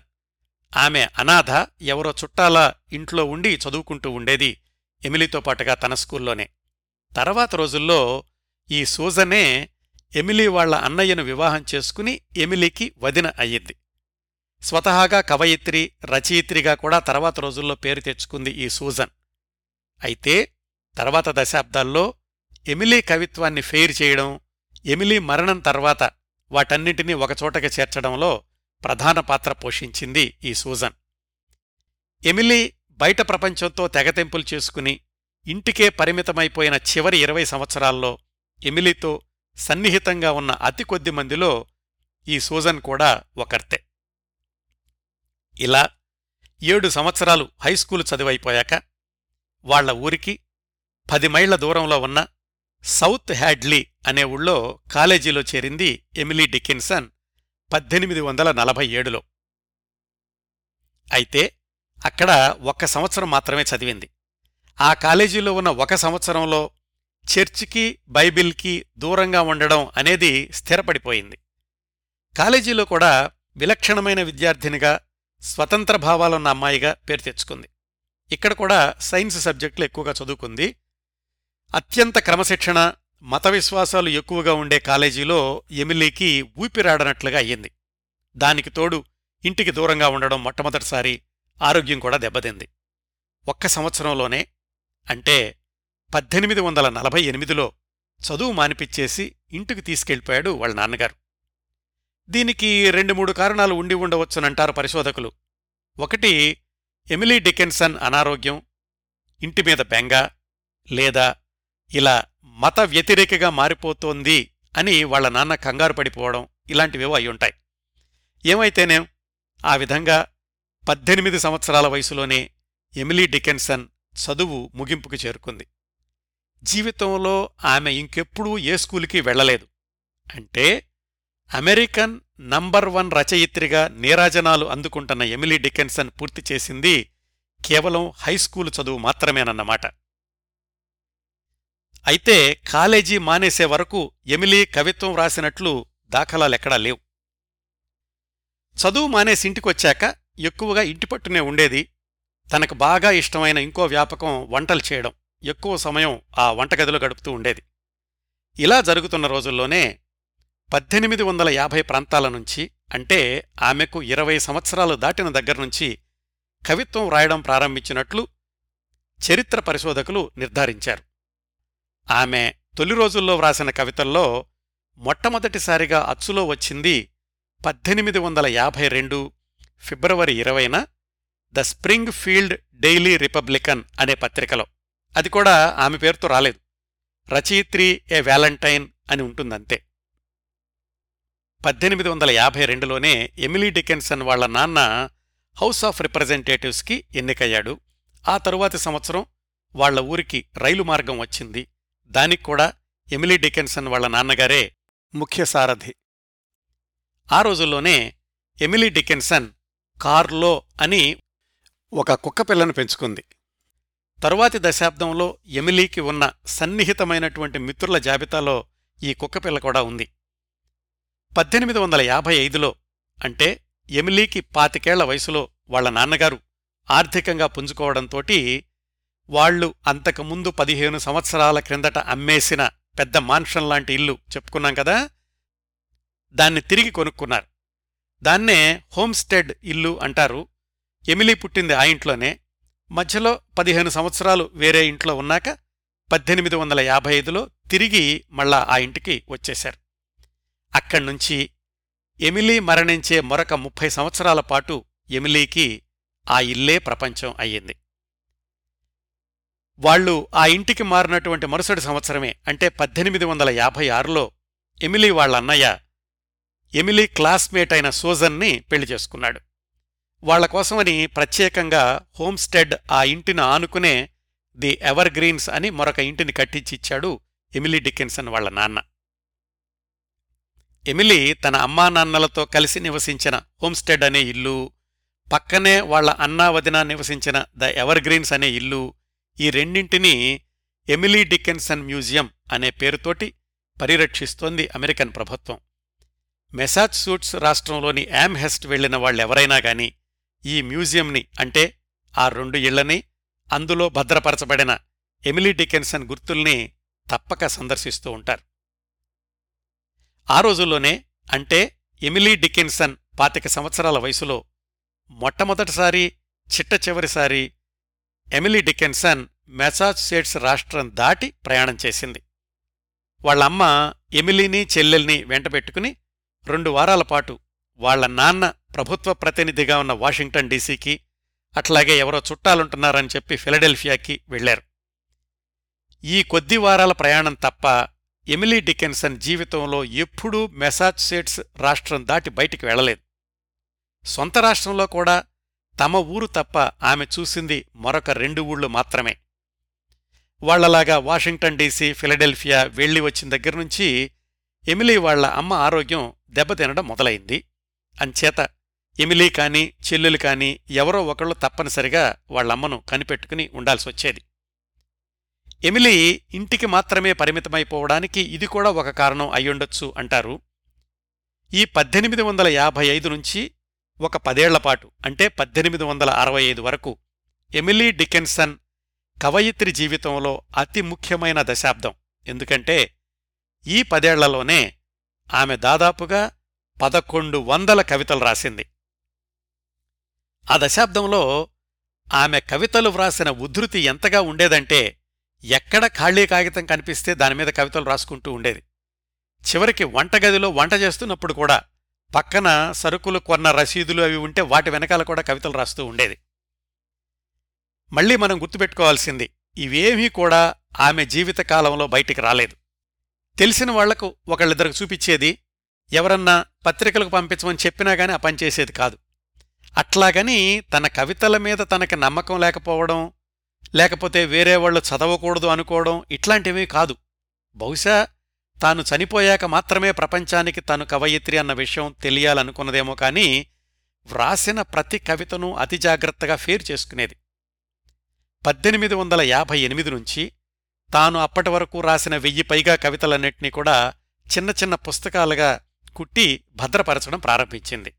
ఆమె అనాథ ఎవరో చుట్టాల ఇంట్లో ఉండి చదువుకుంటూ ఉండేది ఎమిలీతో పాటుగా తన స్కూల్లోనే. తర్వాత రోజుల్లో ఈ సూజనే ఎమిలీ వాళ్ళ అన్నయ్యను వివాహం చేసుకుని ఎమిలీకి వదిన అయ్యింది. స్వతహాగా కవయిత్రి రచయిత్రిగా కూడా తర్వాత రోజుల్లో పేరు తెచ్చుకుంది ఈ సూజన్. అయితే తర్వాత దశాబ్దాల్లో ఎమిలీ కవిత్వాన్ని ఫెయిర్ చేయడం ఎమిలీ మరణం తర్వాత వాటన్నింటినీ ఒకచోటకి చేర్చడంలో ప్రధాన పాత్ర పోషించింది ఈ సూజన్. ఎమిలీ బయట ప్రపంచంతో తెగతెంపులు చేసుకుని ఇంటికే పరిమితమైపోయిన చివరి ఇరవై సంవత్సరాల్లో ఎమిలీతో సన్నిహితంగా ఉన్న అతి కొద్ది మందిలో ఈ సూజన్ కూడా ఒకర్తే. ఇలా ఏడు సంవత్సరాలు హైస్కూలు చదివైపోయాక వాళ్ళ ఊరికి పది మైళ్ళ దూరంలో ఉన్న సౌత్ హ్యాడ్లీ అనే ఊళ్ళో కాలేజీలో చేరింది ఎమిలీ డికిన్సన్. పద్దెనిమిది వందల నలభై ఏడులో. అయితే అక్కడ ఒక్క సంవత్సరం మాత్రమే చదివింది. ఆ కాలేజీలో ఉన్న ఒక సంవత్సరంలో చర్చికి బైబిల్కి దూరంగా ఉండడం అనేది స్థిరపడిపోయింది. కాలేజీలో కూడా విలక్షణమైన విద్యార్థినిగా స్వతంత్ర భావాలున్న అమ్మాయిగా పేరు తెచ్చుకుంది. ఇక్కడ కూడా సైన్స్ సబ్జెక్టులు ఎక్కువగా చదువుకుంది. అత్యంత క్రమశిక్షణ మత విశ్వాసాలు ఎక్కువగా ఉండే కాలేజీలో ఎమిలీకి ఊపిరాడనట్లుగా అయ్యింది. దానికి తోడు ఇంటికి దూరంగా ఉండడం మొట్టమొదటిసారి ఆరోగ్యం కూడా దెబ్బతింది. ఒక్క సంవత్సరంలోనే అంటే పద్దెనిమిది వందల నలభై ఎనిమిదిలో చదువు మానిపిచ్చేసి ఇంటికి తీసుకెళ్ళిపోయాడు వాళ్ళ నాన్నగారు. దీనికి రెండు మూడు కారణాలు ఉండి ఉండవచ్చునంటారు పరిశోధకులు. ఒకటి ఎమిలీ డికెన్సన్ అనారోగ్యం ఇంటి మీద బెంగ లేదా ఇలా మత వ్యతిరేకగా మారిపోతోంది అని వాళ్ళ నాన్న కంగారు పడిపోవడం ఇలాంటివేవో అయ్యుంటాయి. ఏమైతేనేం ఆ విధంగా పద్దెనిమిది సంవత్సరాల వయసులోనే ఎమిలీ డికెన్సన్ చదువు ముగింపుకు చేరుకుంది. జీవితంలో ఆమె ఇంకెప్పుడూ ఏ స్కూలుకి వెళ్ళలేదు. అంటే అమెరికన్ నంబర్ వన్ రచయిత్రిగా నీరాజనాలు అందుకుంటున్న ఎమిలీ డికెన్సన్ పూర్తి చేసింది కేవలం హైస్కూలు చదువు మాత్రమేనన్నమాట. అయితే కాలేజీ మానేసే వరకు ఎమిలీ కవిత్వం రాసినట్లు దాఖలాలెక్కడా లేవు. చదువు మానేసి ఇంటికొచ్చాక ఎక్కువగా ఇంటి పట్టునే ఉండేది. తనకు బాగా ఇష్టమైన ఇంకో వ్యాపకం వంటలు చేయడం. ఎక్కువ సమయం ఆ వంటగదిలో గడుపుతూ ఉండేది. ఇలా జరుగుతున్న రోజుల్లోనే పద్దెనిమిది వందల యాభై ప్రాంతాల నుంచి అంటే ఆమెకు ఇరవై సంవత్సరాలు దాటిన దగ్గర్నుంచి కవిత్వం రాయడం ప్రారంభించినట్లు చరిత్ర పరిశోధకులు నిర్ధారించారు. ఆమె తొలి రోజుల్లో వ్రాసిన కవితల్లో మొట్టమొదటిసారిగా అచ్చులో వచ్చింది పద్దెనిమిది వందల యాభై రెండు ఫిబ్రవరి ఇరవైన the Springfield Daily Republican అనే పత్రికలో. అది కూడా ఆమె పేరుతో రాలేదు. రచయిత్రి ఏ వ్యాలంటైన్ అని ఉంటుందంతే. పద్దెనిమిది వందల యాభై రెండులోనే ఎమిలీ డికెన్సన్ వాళ్ళ నాన్న హౌస్ ఆఫ్ రిప్రజెంటేటివ్స్కి ఎన్నికయ్యాడు. ఆ తరువాతి సంవత్సరం వాళ్ళ ఊరికి రైలు మార్గం వచ్చింది. దానికి కూడా ఎమిలీ డికెన్సన్ వాళ్ళ నాన్నగారే ముఖ్య సారథి. ఆ రోజుల్లోనే ఎమిలీ డికెన్సన్ కార్లో అని ఒక కుక్కపిల్లను పెంచుకుంది. తరువాతి దశాబ్దంలో ఎమిలీకి ఉన్న సన్నిహితమైనటువంటి మిత్రుల జాబితాలో ఈ కుక్కపిల్ల కూడా ఉంది. పద్దెనిమిది వందల యాభై ఐదులో అంటే ఎమిలీకి పాతికేళ్ళ వయసులో వాళ్ళ నాన్నగారు ఆర్థికంగా పుంజుకోవడంతోటి వాళ్ళు అంతకుముందు పదిహేను సంవత్సరాల క్రిందట అమ్మేసిన పెద్ద మాన్షన్ లాంటి ఇల్లు చెప్పుకున్నాం కదా? దాన్ని తిరిగి కొనుక్కున్నారు. దాన్నే హోమ్స్టెడ్ ఇల్లు అంటారు. ఎమిలీ పుట్టింది ఆ ఇంట్లోనే. మధ్యలో పదిహేను సంవత్సరాలు వేరే ఇంట్లో ఉన్నాక పద్దెనిమిది వందల యాభై ఐదులో తిరిగి మళ్ళా ఆ ఇంటికి వచ్చేశారు. అక్కడ్నుంచి ఎమిలీ మరణించే మరొక ముప్పై సంవత్సరాల పాటు ఎమిలీకి ఆ ఇల్లే ప్రపంచం అయ్యింది. వాళ్ళు ఆ ఇంటికి మారినటువంటి మరుసటి సంవత్సరమే అంటే పద్దెనిమిది వందల యాభై ఆరులో ఎమిలీ వాళ్ళ అన్నయ్య ఎమిలీ క్లాస్మేట్ అయిన సూజన్ని పెళ్ళి చేసుకున్నాడు. వాళ్ళ కోసమని ప్రత్యేకంగా హోమ్స్టెడ్ ఆ ఇంటిని ఆనుకునే ది ఎవర్ గ్రీన్స్ అని మరొక ఇంటిని కట్టించిచ్చాడు ఎమిలీ డికెన్సన్ వాళ్ళ నాన్న. ఎమిలీ తన అమ్మానాన్నలతో కలిసి నివసించిన హోమ్స్టెడ్ అనే ఇల్లు పక్కనే వాళ్ళ అన్నా వదిన నివసించిన ద ఎవర్ గ్రీన్స్ అనే ఇల్లు ఈ రెండింటినీ ఎమిలీ డికెన్సన్ మ్యూజియం అనే పేరుతోటి పరిరక్షిస్తోంది అమెరికన్ ప్రభుత్వం. మెసాచ్యూట్స్ రాష్ట్రంలోని యామ్హెస్ట్ వెళ్ళిన వాళ్ళెవరైనా గాని ఈ మ్యూజియంని అంటే ఆ రెండు ఇళ్ళని అందులో భద్రపరచబడిన ఎమిలీ డికెన్సన్ గుర్తుల్ని తప్పక సందర్శిస్తూ ఉంటారు. ఆ రోజుల్లోనే అంటే ఎమిలీ డికెన్సన్ పాతిక సంవత్సరాల వయసులో మొట్టమొదటిసారి చిట్ట చివరిసారి ఎమిలీ డికెన్సన్ మెసాచ్యుసెట్స్ రాష్ట్రం దాటి ప్రయాణం చేసింది. వాళ్ళమ్మ ఎమిలీని చెల్లెల్ని వెంటబెట్టుకుని రెండు వారాల పాటు వాళ్ళ నాన్న ప్రభుత్వ ప్రతినిధిగా ఉన్న వాషింగ్టన్ డీసీకి అట్లాగే ఎవరో చుట్టాలుంటున్నారని చెప్పి ఫిలడెల్ఫియాకి వెళ్ళారు ఈ కొద్ది వారాల ప్రయాణం తప్ప ఎమిలీ డికెన్సన్ జీవితంలో ఎప్పుడూ మెసాచ్యుసెట్స్ రాష్ట్రం దాటి బయటికి వెళ్ళలేదు సొంత రాష్ట్రంలో కూడా తమ ఊరు తప్ప ఆమె చూసింది మరొక రెండు ఊళ్ళు మాత్రమే. వాళ్ళలాగా వాషింగ్టన్ డీసీ ఫిలడెల్ఫియా వెళ్ళి వచ్చిన దగ్గర్నుంచి ఎమిలీ వాళ్ళ అమ్మ ఆరోగ్యం దెబ్బతినడం మొదలైంది. అంచేత ఎమిలీ కాని చెల్లెలు కాని ఎవరో ఒకళ్ళు తప్పనిసరిగా వాళ్ళమ్మను కనిపెట్టుకుని ఉండాల్సొచ్చేది ఎమిలీ ఇంటికి మాత్రమే పరిమితమైపోవడానికి ఇది కూడా ఒక కారణం అయ్యుండొచ్చు అంటారు. ఈ పద్దెనిమిది వందల యాభై ఐదు నుంచి ఒక పదేళ్ళపాటు అంటే పద్దెనిమిది వందల అరవై ఐదు వరకు ఎమిలీ డికెన్సన్ కవయిత్రి జీవితంలో అతి ముఖ్యమైన దశాబ్దం. ఎందుకంటే ఈ పదేళ్ళలోనే ఆమె దాదాపుగా పదకొండు వందల కవితలు రాసింది. ఆ దశాబ్దంలో ఆమె కవితలు వ్రాసిన ఉద్ధృతి ఎంతగా ఉండేదంటే ఎక్కడ ఖాళీ కాగితం కనిపిస్తే దానిమీద కవితలు రాసుకుంటూ ఉండేది. చివరికి వంటగదిలో వంట చేస్తున్నప్పుడు కూడా పక్కన సరుకులు కొన్న రసీదులు అవి ఉంటే వాటి వెనకాల కూడా కవితలు రాస్తూ ఉండేది. మళ్ళీ మనం గుర్తుపెట్టుకోవాల్సింది ఇవేమీ కూడా ఆమె జీవితకాలంలో బయటికి రాలేదు. తెలిసిన వాళ్ళకు ఒకళ్ళిద్దరికి చూపించేది ఎవరన్నా పత్రికలకు పంపించమని చెప్పినా గానీ ఆ పని చేసేది కాదు. అట్లాగని తన కవితల మీద తనకి నమ్మకం లేకపోవడం లేకపోతే వేరే వాళ్ళు చదవకూడదు అనుకోవడం ఇట్లాంటివి కాదు. బహుశా తాను చనిపోయాక మాత్రమే ప్రపంచానికి తాను కవయిత్రి అన్న విషయం తెలియాలనుకున్నదేమో కాని వ్రాసిన ప్రతి కవితను అతి జాగ్రత్తగా ఫేర్ చేసుకునేది. పద్దెనిమిది వందల యాభై ఎనిమిది నుంచి తాను అప్పటి వరకు రాసిన వెయ్యి పైగా కవితలన్నింటినీ కూడా చిన్న చిన్న పుస్తకాలుగా కుట్టి భద్రపరచడం ప్రారంభించింది.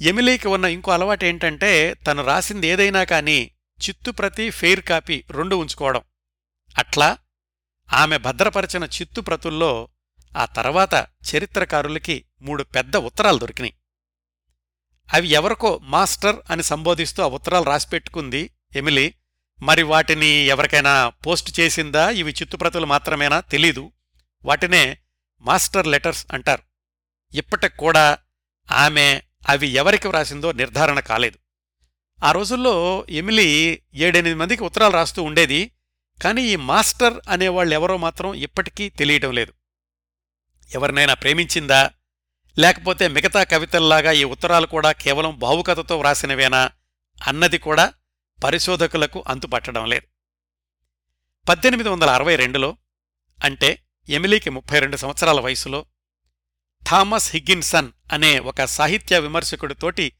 ఎమిలీకి ఉన్న ఇంకో అలవాటేంటంటే తను రాసింది ఏదైనా కాని చిత్తుప్రతి ఫెయిర్ కాపీ రెండు ఉంచుకోవడం. అట్లా ఆమె భద్రపరచిన చిత్తుప్రతుల్లో ఆ తర్వాత చరిత్రకారులకి మూడు పెద్ద ఉత్తరాలు దొరికినాయి. అవి ఎవరికో మాస్టర్ అని సంబోధిస్తూ ఆ ఉత్తరాలు రాసిపెట్టుకుంది ఎమిలీ. మరి వాటిని ఎవరికైనా పోస్ట్ చేసిందా? ఇవి చిత్తుప్రతులు మాత్రమేనా? తెలీదు. వాటినే మాస్టర్ లెటర్స్ అంటారు. ఇప్పటికి కూడా ఆమె అవి ఎవరికి వ్రాసిందో నిర్ధారణ కాలేదు. ఆ రోజుల్లో ఎమిలీ ఏడెనిమిది మందికి ఉత్తరాలు రాస్తూ ఉండేది. కానీ ఈ మాస్టర్ అనేవాళ్ళు ఎవరో మాత్రం ఇప్పటికీ తెలియటం లేదు. ఎవరినైనా ప్రేమించిందా? లేకపోతే మిగతా కవితల్లాగా ఈ ఉత్తరాలు కూడా కేవలం భావుకథతో వ్రాసినవేనా? అన్నది కూడా పరిశోధకులకు అంతుపట్టడం లేదు. పద్దెనిమిది వందల అరవై రెండులో అంటే ఎమిలీకి ముప్పై రెండు సంవత్సరాల వయసులో థామస్ హిగ్గిన్సన్ అనే ఒక సాహిత్య విమర్శకుడితోటి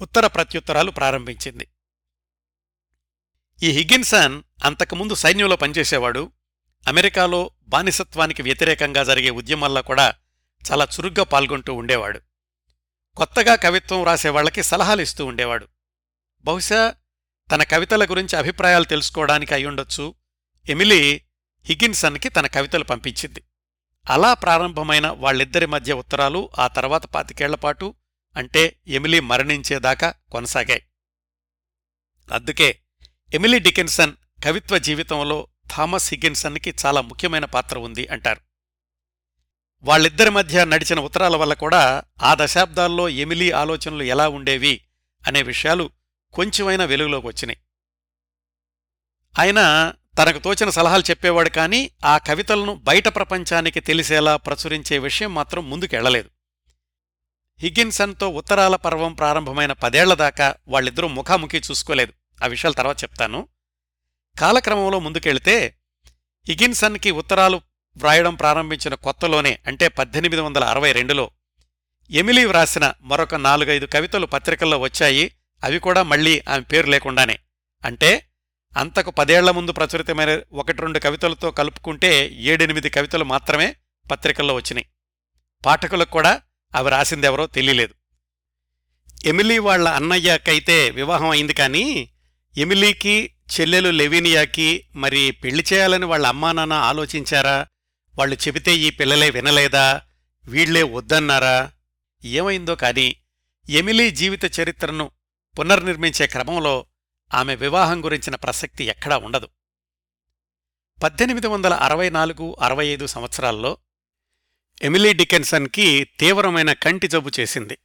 ఉత్తర ప్రత్యుత్తరాలు ప్రారంభించింది. ఈ హిగ్గిన్సన్ అంతకుముందు సైన్యంలో పనిచేసేవాడు అమెరికాలో బానిసత్వానికి వ్యతిరేకంగా జరిగే ఉద్యమాల్లో కూడా చాలా చురుగ్గా పాల్గొంటూ ఉండేవాడు. కొత్తగా కవిత్వం రాసేవాళ్ళకి సలహాలు ఇస్తూ ఉండేవాడు. బహుశా తన కవితల గురించి అభిప్రాయాలు తెలుసుకోవడానికి అయ్యుండొచ్చు ఎమిలీ హిగ్గిన్సన్కి తన కవితలు పంపించింది. అలా ప్రారంభమైన వాళ్ళిద్దరి మధ్య ఉత్తరాలు ఆ తర్వాత పాతికేళ్ళపాటు అంటే ఎమిలీ మరణించేదాకా కొనసాగాయి. అందుకే ఎమిలీ డికెన్సన్ కవిత్వ జీవితంలో థామస్ హిగిన్సన్కి చాలా ముఖ్యమైన పాత్ర ఉంది అంటారు. వాళ్ళిద్దరి మధ్య నడిచిన ఉత్తరాల వల్ల కూడా ఆ దశాబ్దాల్లో ఎమిలీ ఆలోచనలు ఎలా ఉండేవి అనే విషయాలు కొంచెమైనా వెలుగులోకి వచ్చినాయి. ఆయన తనకు తోచిన సలహాలు చెప్పేవాడు కానీ ఆ కవితలను బయట ప్రపంచానికి తెలిసేలా ప్రచురించే విషయం మాత్రం ముందుకెళ్ళలేదు. హిగ్గిన్సన్తో ఉత్తరాల పర్వం ప్రారంభమైన పదేళ్ళ దాకా వాళ్ళిద్దరూ ముఖాముఖి చూసుకోలేదు. ఆ విషయాలు తర్వాత చెప్తాను. కాలక్రమంలో ముందుకెళితే హిగిన్సన్కి ఉత్తరాలు వ్రాయడం ప్రారంభించిన కొత్తలోనే అంటే పద్దెనిమిది వందల అరవై రెండులో ఎమిలీ వ్రాసిన మరొక నాలుగైదు కవితలు పత్రికల్లో వచ్చాయి. అవి కూడా మళ్ళీ ఆమె పేరు లేకుండానే. అంటే అంతకు పదేళ్ళ ముందు ప్రచురితమైన ఒకటి రెండు కవితలతో కలుపుకుంటే ఏడెనిమిది కవితలు మాత్రమే పత్రికల్లో వచ్చినాయి. పాఠకులకు కూడా అవి రాసిందెవరో తెలియలేదు. ఎమిలీ వాళ్ళ అన్నయ్యకైతే వివాహం అయింది కానీ ఎమిలీకి చెల్లెలు లెవీనియాకి మరి పెళ్ళి చేయాలని వాళ్ళ అమ్మా నాన్న ఆలోచించారా? వాళ్ళు చెబితే ఈ పిల్లలే వినలేదా? వీళ్ళే వద్దన్నారా? ఏమైందో కాని ఎమిలీ జీవిత చరిత్రను పునర్నిర్మించే క్రమంలో ఆమె వివాహం గురించిన ప్రసక్తి ఎక్కడా ఉండదు. పద్దెనిమిది వందల అరవై నాలుగు అరవై ఐదు సంవత్సరాల్లో ఎమిలీ డికెన్సన్కి తీవ్రమైన కంటి జబ్బు చేసింది.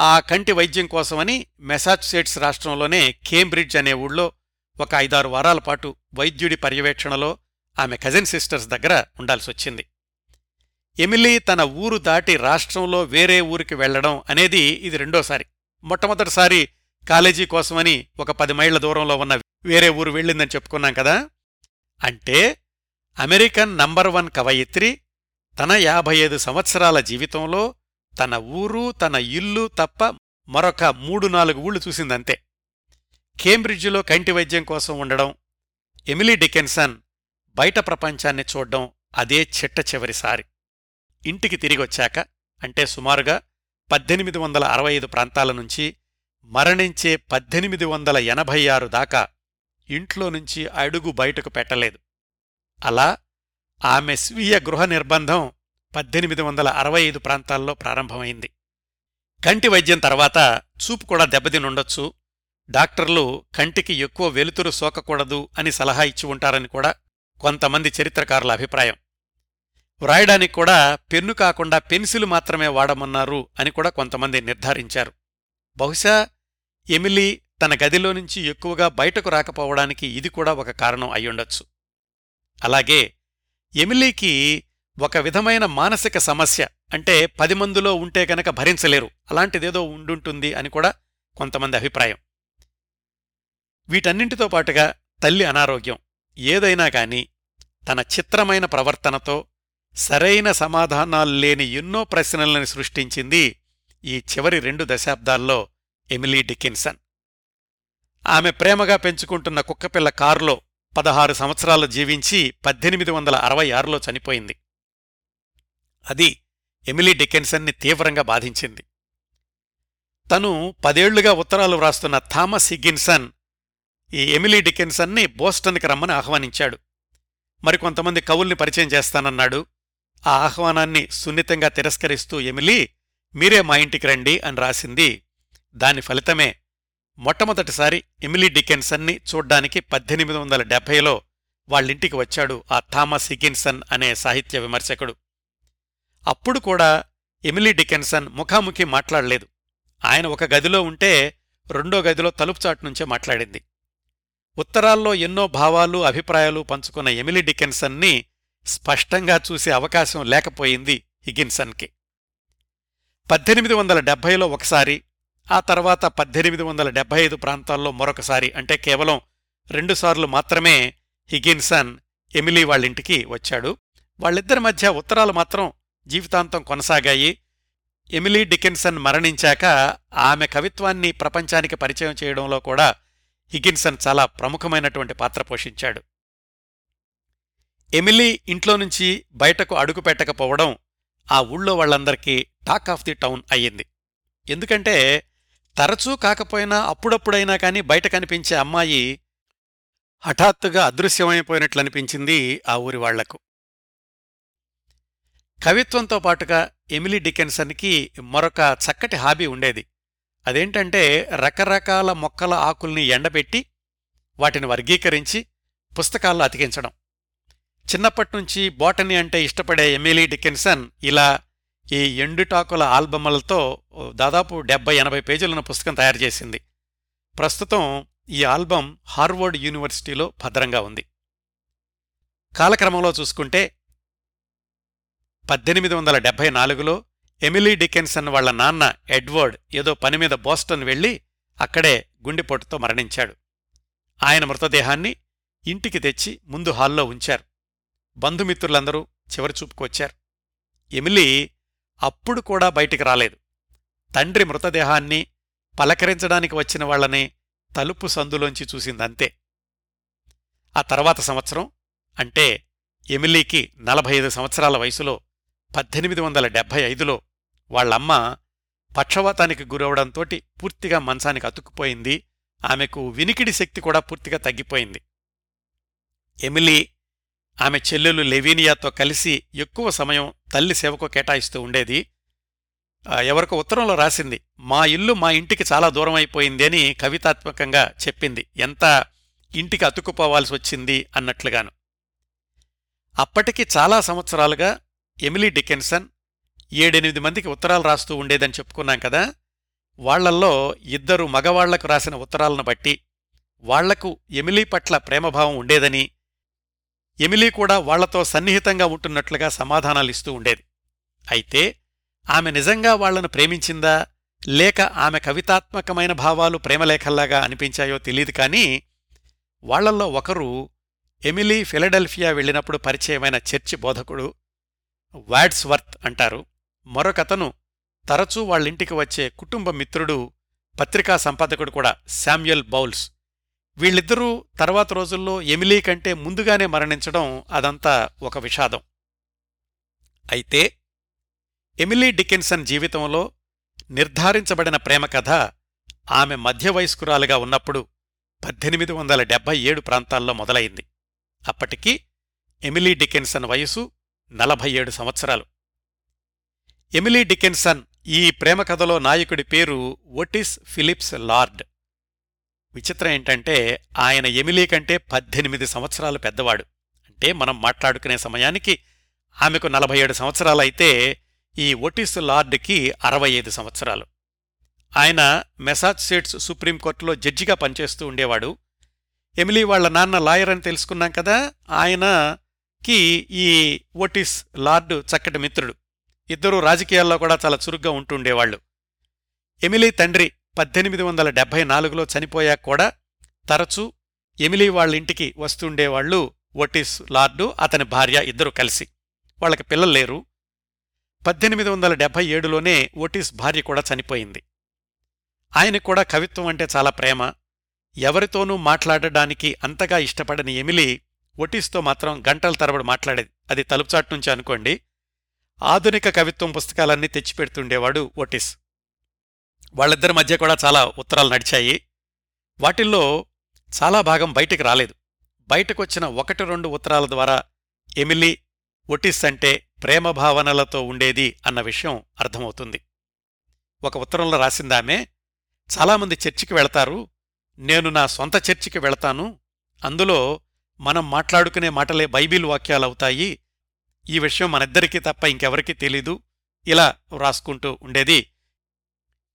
ఆ కంటి వైద్యం కోసమని మెసాచుసేట్స్ రాష్ట్రంలోనే కేంబ్రిడ్జ్ అనే ఊళ్ళో ఒక ఐదారు వారాల పాటు వైద్యుడి పర్యవేక్షణలో ఆమె కజిన్ సిస్టర్స్ దగ్గర ఉండాల్సొచ్చింది. ఎమిలీ తన ఊరు దాటి రాష్ట్రంలో వేరే ఊరికి వెళ్ళడం అనేది ఇది రెండోసారి. మొట్టమొదటిసారి కాలేజీ కోసమని ఒక పది మైళ్ళ దూరంలో ఉన్న వేరే ఊరు వెళ్ళిందని చెప్పుకున్నాం కదా? అంటే అమెరికన్ నంబర్ వన్ కవయిత్రి తన యాభై ఐదు సంవత్సరాల జీవితంలో తన ఊరు తన ఇల్లు తప్ప మరొక మూడు నాలుగు ఊళ్ళు చూసిందంతే. కేంబ్రిడ్జిలో కంటి వైద్యం కోసం ఉండడం ఎమిలీ డికెన్సన్ బయట ప్రపంచాన్ని చూడ్డం అదే చిట్ట చివరిసారి. ఇంటికి తిరిగొచ్చాక అంటే సుమారుగా పద్దెనిమిది వందల అరవై ఐదు ప్రాంతాల నుంచి మరణించే పద్దెనిమిది వందల ఎనభై ఆరు దాకా ఇంట్లో నుంచి అడుగు బయటకు పెట్టలేదు. అలా ఆమె స్వీయ గృహ నిర్బంధం పద్దెనిమిది వందల అరవై ఐదు ప్రాంతాల్లో ప్రారంభమైంది. కంటి వైద్యం తర్వాత చూపు కూడా దెబ్బతినుండొచ్చు. డాక్టర్లు కంటికి ఎక్కువ వెలుతురు సోకకూడదు అని సలహా ఇచ్చి ఉంటారని కూడా కొంతమంది చరిత్రకారుల అభిప్రాయం. వ్రాయడానికి కూడా పెన్ను కాకుండా పెన్సిల్ మాత్రమే వాడమన్నారు అని కూడా కొంతమంది నిర్ధారించారు. బహుశా ఎమిలీ తన గదిలో నుంచి ఎక్కువగా బయటకు రాకపోవడానికి ఇది కూడా ఒక కారణం అయ్యుండొచ్చు. అలాగే ఎమిలీకి ఒక విధమైన మానసిక సమస్య అంటే పది మందిలో ఉంటే గనక భరించలేరు. అలాంటిదేదో ఉండుంటుంది అని కూడా కొంతమంది అభిప్రాయం. వీటన్నింటితో పాటుగా తల్లి అనారోగ్యం. ఏదైనా కాని తన చిత్రమైన ప్రవర్తనతో సరైన సమాధానాలు లేని ఎన్నో ప్రశ్నలను సృష్టించింది ఈ చివరి రెండు దశాబ్దాల్లో ఎమిలీ డికిన్సన్ ఆమె ప్రేమగా పెంచుకుంటున్న కుక్కపిల్ల కారులో పదహారు సంవత్సరాలు జీవించి పద్దెనిమిది వందల అరవై ఆరులో చనిపోయింది. అది ఎమిలీ డికెన్సన్ని తీవ్రంగా బాధించింది. తను పదేళ్ళుగా ఉత్తరాలు వ్రాస్తున్న థామస్ హిగ్గిన్సన్ ఈ ఎమిలీ డికెన్సన్ని బోస్టన్కి రమ్మని ఆహ్వానించాడు. మరికొంతమంది కవుల్ని పరిచయం చేస్తానన్నాడు. ఆ ఆహ్వానాన్ని సున్నితంగా తిరస్కరిస్తూ ఎమిలీ మీరే మా ఇంటికి రండి అని రాసింది. దాని ఫలితమే మొట్టమొదటిసారి ఎమిలీ డికెన్సన్ని చూడ్డానికి పద్దెనిమిది వందల డెబ్భైలో వాళ్ళింటికి వచ్చాడు ఆ థామస్ హిగిన్సన్ అనే సాహిత్య విమర్శకుడు. అప్పుడు కూడా ఎమిలీ డికెన్సన్ ముఖాముఖి మాట్లాడలేదు. ఆయన ఒక గదిలో ఉంటే రెండో గదిలో తలుపుచాటు నుంచే మాట్లాడింది. ఉత్తరాల్లో ఎన్నో భావాలు అభిప్రాయాలు పంచుకున్న ఎమిలీ డికెన్సన్ని స్పష్టంగా చూసే అవకాశం లేకపోయింది హిగిన్సన్కి పద్దెనిమిది వందల డెబ్భైలో ఒకసారి ఆ తర్వాత పద్దెనిమిది వందల డెబ్బై ఐదు ప్రాంతాల్లో మరొకసారి అంటే కేవలం రెండుసార్లు మాత్రమే హిగిన్సన్ ఎమిలీ వాళ్ళింటికి వచ్చాడు. వాళ్ళిద్దరి మధ్య ఉత్తరాలు మాత్రం జీవితాంతం కొనసాగాయి. ఎమిలీ డికిన్సన్ మరణించాక ఆమె కవిత్వాన్ని ప్రపంచానికి పరిచయం చేయడంలో కూడా హిగిన్సన్ చాలా ప్రముఖమైనటువంటి పాత్ర పోషించాడు. ఎమిలీ ఇంట్లో నుంచి బయటకు అడుగు పెట్టకపోవడం ఆ ఊళ్ళో వాళ్ళందరికీ టాక్ ఆఫ్ ది టౌన్ అయ్యింది. ఎందుకంటే తరచూ కాకపోయినా అప్పుడప్పుడైనా కానీ బయట కనిపించే అమ్మాయి హఠాత్తుగా అదృశ్యమైపోయినట్లనిపించింది ఆ ఊరి వాళ్ళకు. కవిత్వంతో పాటుగా ఎమిలీ డికెన్సన్కి మరొక చక్కటి హాబీ ఉండేది. అదేంటంటే రకరకాల మొక్కల ఆకుల్ని ఎండబెట్టి వాటిని వర్గీకరించి పుస్తకాల్లో అతికించడం. చిన్నప్పటినుంచి బోటనీ అంటే ఇష్టపడే ఎమిలీ డికెన్సన్ ఇలా ఈ ఎండుటాకుల ఆల్బమ్లతో దాదాపు డెబ్బై ఎనభై పేజీలున్న పుస్తకం తయారు చేసింది. ప్రస్తుతం ఈ ఆల్బం హార్వర్డ్ యూనివర్సిటీలో భద్రంగా ఉంది. కాలక్రమంలో చూసుకుంటే పద్దెనిమిది వందల డెబ్బై నాలుగులో ఎమిలీ డికెన్సన్ వాళ్ళ నాన్న ఎడ్వర్డ్ ఏదో పనిమీద బోస్టన్ వెళ్ళి అక్కడే గుండెపోటుతో మరణించాడు. ఆయన మృతదేహాన్ని ఇంటికి తెచ్చి ముందు హాల్లో ఉంచారు. బంధుమిత్రులందరూ చివరిచూపుకొచ్చారు ఎమిలీ అప్పుడు కూడా బయటికి రాలేదు. తండ్రి మృతదేహాన్ని పలకరించడానికి వచ్చిన వాళ్ళని తలుపు సందులోంచి చూసిందంతే. ఆ తర్వాత సంవత్సరం అంటే ఎమిలీకి నలభై ఐదు సంవత్సరాల వయసులో పద్దెనిమిది వందల డెబ్భై ఐదులో వాళ్ళమ్మ పక్షవాతానికి గురవడంతోటి పూర్తిగా మంచానికి అతుక్కుపోయింది. ఆమెకు వినికిడి శక్తి కూడా పూర్తిగా తగ్గిపోయింది. ఎమిలీ ఆమె చెల్లెలు లెవీనియాతో కలిసి ఎక్కువ సమయం తల్లి సేవకు కేటాయిస్తూ ఉండేది. ఎవరికో ఉత్తరంలో రాసింది మా ఇల్లు మా ఇంటికి చాలా దూరం అయిపోయింది అని కవితాత్మకంగా చెప్పింది. ఎంత ఇంటికి అతుక్కుపోవాల్సి వచ్చింది అన్నట్లుగాను. అప్పటికి చాలా సంవత్సరాలుగా ఎమిలీ డికెన్సన్ ఏడెనిమిది మందికి ఉత్తరాలు రాస్తూ ఉండేదని చెప్పుకున్నాం కదా. వాళ్ళల్లో ఇద్దరు మగవాళ్ళకు రాసిన ఉత్తరాలను బట్టి వాళ్ళకు ఎమిలీ పట్ల ప్రేమభావం ఉండేదని ఎమిలీ కూడా వాళ్ళతో సన్నిహితంగా ఉంటున్నట్లుగా సమాధానాలిస్తూ ఉండేది. అయితే ఆమె నిజంగా వాళ్ళను ప్రేమించిందా లేక ఆమె కవితాత్మకమైన భావాలు ప్రేమలేఖల్లాగా అనిపించాయో తెలియదు కాని వాళ్ళల్లో ఒకరు ఎమిలీ ఫిలడెల్ఫియా వెళ్ళినప్పుడు పరిచయమైన చర్చి బోధకుడు వాడ్స్వర్త్ అంటారు. మరొకతను తరచూ వాళ్ళింటికి వచ్చే కుటుంబ మిత్రుడు పత్రికా సంపాదకుడు కూడా శామ్యుయల్ బౌల్స్. వీళ్ళిద్దరూ తర్వాత రోజుల్లో ఎమిలీ కంటే ముందుగానే మరణించడం అదంతా ఒక విషాదం. అయితే ఎమిలీ డికెన్సన్ జీవితంలో నిర్ధారించబడిన ప్రేమ కథ ఆమె మధ్యవయస్కురాలుగా ఉన్నప్పుడు పద్దెనిమిది వందల డెబ్బై ఏడు ప్రాంతాల్లో మొదలైంది. అప్పటికి ఎమిలీ డికెన్సన్ వయసు నలభై ఏడు సంవత్సరాలు. ఎమిలీ డికెన్సన్ ఈ ప్రేమ కథలో నాయకుడి పేరు ఒటిస్ ఫిలిప్స్ లార్డ్. విచిత్రం ఏంటంటే ఆయన ఎమిలీ కంటే పద్దెనిమిది సంవత్సరాలు పెద్దవాడు. అంటే మనం మాట్లాడుకునే సమయానికి ఆమెకు నలభై ఏడు సంవత్సరాలైతే ఈ ఒటిస్ లార్డ్కి అరవై ఐదు సంవత్సరాలు. ఆయన మెసాచ్యుసేట్స్ సుప్రీంకోర్టులో జడ్జిగా పనిచేస్తూ ఉండేవాడు. ఎమిలీ వాళ్ళ నాన్న లాయర్ అని తెలుసుకున్నాం కదా ఆయన కి ఈ ఓటిస్ లార్డ్ చక్కటి మిత్రుడు. ఇద్దరూ రాజకీయాల్లో కూడా చాలా చురుగ్గా ఉంటుండేవాళ్ళు ఎమిలీ తండ్రి పద్దెనిమిది వందల డెబ్బై నాలుగులో చనిపోయాక కూడా తరచూ ఎమిలీ వాళ్ళ ఇంటికి వస్తుండేవాళ్ళు ఓటిస్ లార్డు అతని భార్య ఇద్దరు కలిసి. వాళ్ళకి పిల్లలు లేరు. పద్దెనిమిది వందల డెబ్బై ఏడులోనే ఓటిస్ భార్య కూడా చనిపోయింది. ఆయనకు కూడా కవిత్వం అంటే చాలా ప్రేమ. ఎవరితోనూ మాట్లాడడానికి అంతగా ఇష్టపడని ఎమిలీ ఒటీస్తో మాత్రం గంటల తరబడి మాట్లాడేది. అది తలుపుచాటు నుంచి అనుకోండి. ఆధునిక కవిత్వం పుస్తకాలన్నీ తెచ్చిపెడుతుండేవాడు ఒటీస్. వాళ్ళిద్దరి మధ్య కూడా చాలా ఉత్తరాలు నడిచాయి. వాటిల్లో చాలా భాగం బయటికి రాలేదు. బయటకొచ్చిన ఒకటి రెండు ఉత్తరాల ద్వారా ఎమిలీ ఒటిస్ అంటే ప్రేమ భావనలతో ఉండేది అన్న విషయం అర్థమవుతుంది. ఒక ఉత్తరంలో రాసిందామే చాలామంది చర్చికి వెళతారు. నేను నా సొంత చర్చికి వెళతాను. అందులో మనం మాట్లాడుకునే మాటలే బైబిల్ వాక్యాలవుతాయి ఈ విషయం మనిద్దరికీ తప్ప ఇంకెవరికీ తెలీదు. ఇలా వ్రాసుకుంటూ ఉండేది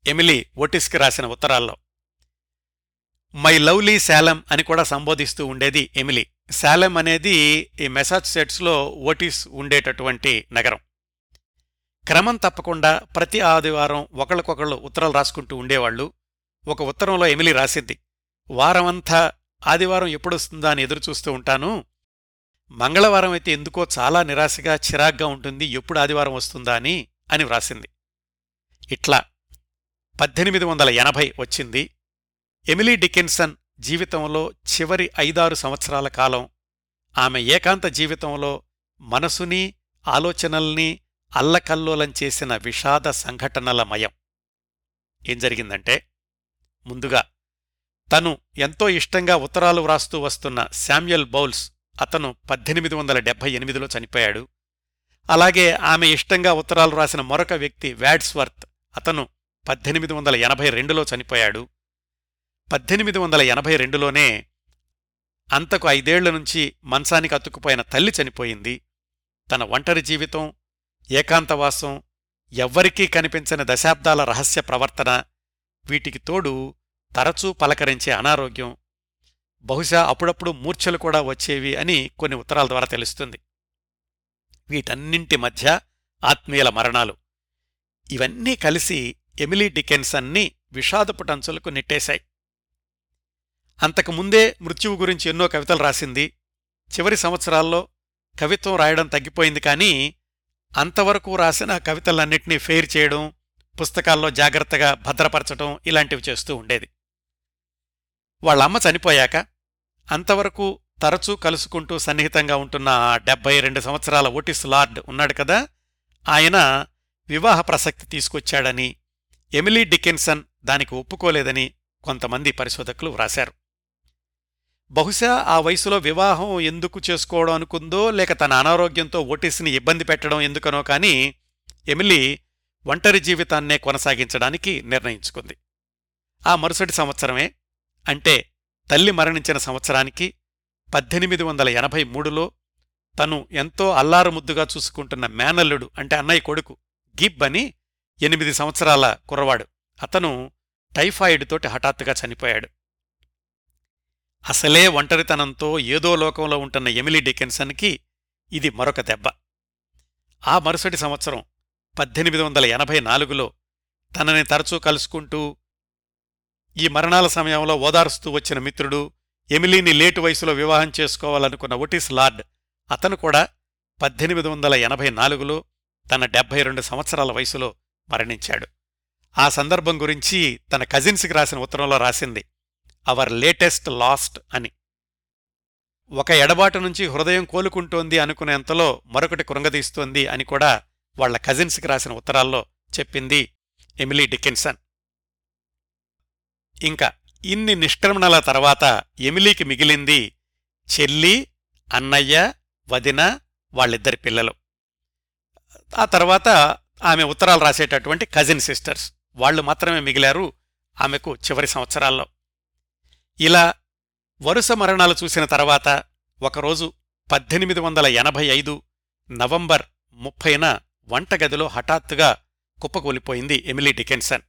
ఎమిలీ ఓటిస్కి రాసిన ఉత్తరాల్లో. మై లవ్లీ శాలం అని కూడా సంబోధిస్తూ ఉండేది ఎమిలీ. శాలం అనేది ఈ మెసాచ్యుసెట్స్లో ఓటిస్ ఉండేటటువంటి నగరం. క్రమం తప్పకుండా ప్రతి ఆదివారం ఒకళ్ళకొకళ్ళు ఉత్తరాలు రాసుకుంటూ ఉండేవాళ్ళు. ఒక ఉత్తరంలో ఎమిలీ రాసింది వారమంతా ఆదివారం ఎప్పుడొస్తుందా అని ఎదురుచూస్తూ ఉంటాను. మంగళవారం అయితే ఎందుకో చాలా నిరాశగా చిరాగ్గా ఉంటుంది. ఎప్పుడు ఆదివారం వస్తుందా అని అని వ్రాసింది. ఇట్లా పద్దెనిమిది వందల ఎనభై వచ్చింది. ఎమిలీ డికెన్సన్ జీవితంలో చివరి ఐదారు సంవత్సరాల కాలం. ఆమె ఏకాంత జీవితంలో మనసుని ఆలోచనల్ని అల్లకల్లోలం చేసిన విషాద సంఘటనల మయం. ఏం జరిగిందంటే ముందుగా తను ఎంతో ఇష్టంగా ఉత్తరాలు వ్రాస్తూ వస్తున్న శామ్యుయల్ బౌల్స్ అతను పద్దెనిమిది వందల డెబ్బై ఎనిమిదిలో చనిపోయాడు. అలాగే ఆమె ఇష్టంగా ఉత్తరాలు రాసిన మరొక వ్యక్తి వ్యాడ్స్వర్త్ అతను పద్దెనిమిది వందల ఎనభై రెండులో చనిపోయాడు. పద్దెనిమిది వందల ఎనభై రెండులోనే అంతకు ఐదేళ్ళ నుంచి మంచానికి అతుక్కుపోయిన తల్లి చనిపోయింది. తన ఒంటరి జీవితం ఏకాంతవాసం ఎవ్వరికీ కనిపించని దశాబ్దాల రహస్య ప్రవర్తన వీటికి తోడు తరచూ పలకరించే అనారోగ్యం బహుశా అప్పుడప్పుడు మూర్ఛలు కూడా వచ్చేవి అని కొన్ని ఉత్తరాల ద్వారా తెలుస్తుంది. వీటన్నింటి మధ్య ఆత్మీయుల మరణాలు. ఇవన్నీ కలిసి ఎమిలీ డికెన్సన్ని విషాదపుటంచులకు నెట్టేశాయి. అంతకుముందే మృత్యువు గురించి ఎన్నో కవితలు రాసింది. చివరి సంవత్సరాల్లో కవిత్వం రాయడం తగ్గిపోయింది కానీ అంతవరకు రాసిన కవితలన్నింటినీ ఫెయిర్ చేయడం పుస్తకాల్లో జాగ్రత్తగా భద్రపరచడం ఇలాంటివి చేస్తూ ఉండేది. వాళ్ళమ్మ చనిపోయాక అంతవరకు తరచూ కలుసుకుంటూ సన్నిహితంగా ఉంటున్న ఆ డెబ్బై రెండు సంవత్సరాల ఓటిస్ లార్డ్ ఉన్నాడు కదా ఆయన వివాహ ప్రసక్తి తీసుకొచ్చాడని ఎమిలీ డికెన్సన్ దానికి ఒప్పుకోలేదని కొంతమంది పరిశోధకులు వ్రాశారు. బహుశా ఆ వయసులో వివాహం ఎందుకు చేసుకోవడం అనుకుందో లేక తన అనారోగ్యంతో ఓటిస్ని ఇబ్బంది పెట్టడం ఎందుకనో కానీ ఎమిలీ ఒంటరి జీవితాన్నే కొనసాగించడానికి నిర్ణయించుకుంది. ఆ మరుసటి సంవత్సరమే అంటే తల్లి మరణించిన సంవత్సరానికి పద్దెనిమిది వందల ఎనభై మూడులో తను ఎంతో అల్లారుముద్దుగా చూసుకుంటున్న మేనల్లుడు అంటే అన్నయ్య కొడుకు గిబ్ అని ఎనిమిది సంవత్సరాల కుర్రవాడు. అతను టైఫాయిడ్ తోటి హఠాత్తుగా చనిపోయాడు. అసలే ఒంటరితనంతో ఏదో లోకంలో ఉంటున్న ఎమిలీ డికెన్సన్కి ఇది మరొక దెబ్బ. ఆ మరుసటి సంవత్సరం పద్దెనిమిది వందల ఎనభై నాలుగులో తనని తరచూ కలుసుకుంటూ ఈ మరణాల సమయంలో ఓదారుస్తూ వచ్చిన మిత్రుడు ఎమిలీని లేటు వయసులో వివాహం చేసుకోవాలనుకున్న ఒటిస్ లార్డ్ అతను కూడా పద్దెనిమిది వందల ఎనభై నాలుగులో తన డెబ్బై రెండు సంవత్సరాల వయసులో మరణించాడు. ఆ సందర్భం గురించి తన కజిన్స్కి రాసిన ఉత్తరంలో రాసింది అవర్ లేటెస్ట్ లాస్ట్ అని. ఒక ఎడబాటు నుంచి హృదయం కోలుకుంటోంది అనుకునేంతలో మరొకటి కృంగదీస్తోంది అని కూడా వాళ్ళ కజిన్స్కి రాసిన ఉత్తరాల్లో చెప్పింది ఎమిలీ డికెన్సన్ ఇంకా ఇన్ని నిష్క్రమణల తర్వాత ఎమిలీకి మిగిలింది చెల్లి అన్నయ్య వదిన వాళ్ళిద్దరి పిల్లలు. ఆ తర్వాత ఆమె ఉత్తరాలు రాసేటటువంటి కజిన్ సిస్టర్స్ వాళ్ళు మాత్రమే మిగిలారు ఆమెకు చివరి సంవత్సరాల్లో. ఇలా వరుస మరణాలు చూసిన తర్వాత ఒకరోజు పద్దెనిమిది వందల ఎనభై ఐదు నవంబర్ ముప్పైన వంటగదిలో హఠాత్తుగా కుప్పకూలిపోయింది ఎమిలీ డికెన్సన్.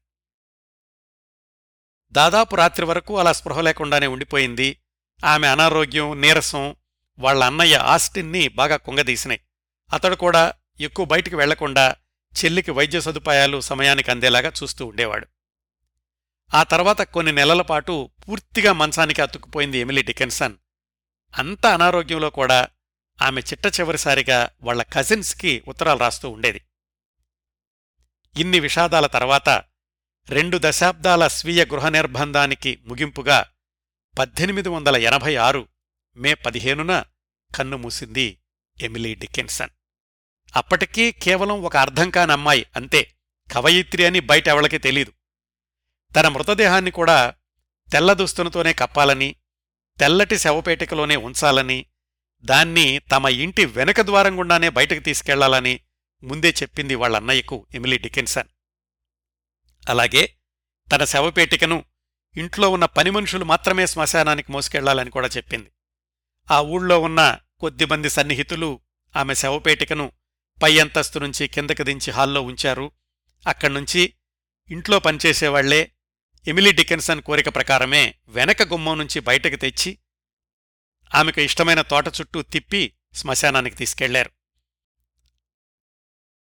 దాదాపు రాత్రి వరకు అలా స్పృహ లేకుండానే ఉండిపోయింది. ఆమె అనారోగ్యం నీరసం వాళ్ళ అన్నయ్య ఆస్టిన్ని బాగా కుంగదీసినాయి. అతడు కూడా ఎక్కువ బయటికి వెళ్ళకుండా చెల్లికి వైద్య సదుపాయాలు సమయానికి అందేలాగా చూస్తూ ఉండేవాడు. ఆ తర్వాత కొన్ని నెలల పాటు పూర్తిగా మంచానికి అతుక్కుపోయింది ఎమిలీ డికెన్సన్. అంత అనారోగ్యంలో కూడా ఆమె చిట్ట చివరిసారిగా వాళ్ళ కజిన్స్కి ఉత్తరాలు రాస్తూ ఉండేది. ఇన్ని విషాదాల తర్వాత రెండు దశాబ్దాల స్వీయ గృహ నిర్బంధానికి ముగింపుగా పద్దెనిమిది వందల ఎనభై ఆరు మే పదిహేనున కన్నుమూసింది ఎమిలీ డికెన్సన్ అప్పటికీ కేవలం ఒక అర్థం కాని అమ్మాయి అంతే కవయిత్రి అని బయట ఎవళ్ళకి తెలీదు. తన మృతదేహాన్ని కూడా తెల్ల దుస్తులతోనే కప్పాలని తెల్లటి శవపేటికలోనే ఉంచాలని దాన్ని తమ ఇంటి వెనక ద్వారం గుండానే బయటకు తీసుకెళ్ళాలని ముందే చెప్పింది వాళ్ళన్నయ్యకు ఎమిలీ డికెన్సన్ అలాగే తన శవపేటికను ఇంట్లో ఉన్న పని మనుషులు మాత్రమే శ్మశానానికి మోసుకెళ్ళాలని కూడా చెప్పింది. ఆ ఊళ్ళో ఉన్న కొద్దిమంది సన్నిహితులు ఆమె శవపేటికను పై అంతస్తు నుంచి కిందకి దించి హాల్లో ఉంచారు. అక్కడ్నుంచి ఇంట్లో పనిచేసేవాళ్ళే ఎమిలీ డికెన్సన్ కోరిక ప్రకారమే వెనక గుమ్మం నుంచి బయటకు తెచ్చి ఆమెకు ఇష్టమైన తోట చుట్టూ తిప్పి శ్మశానానికి తీసుకెళ్ళారు.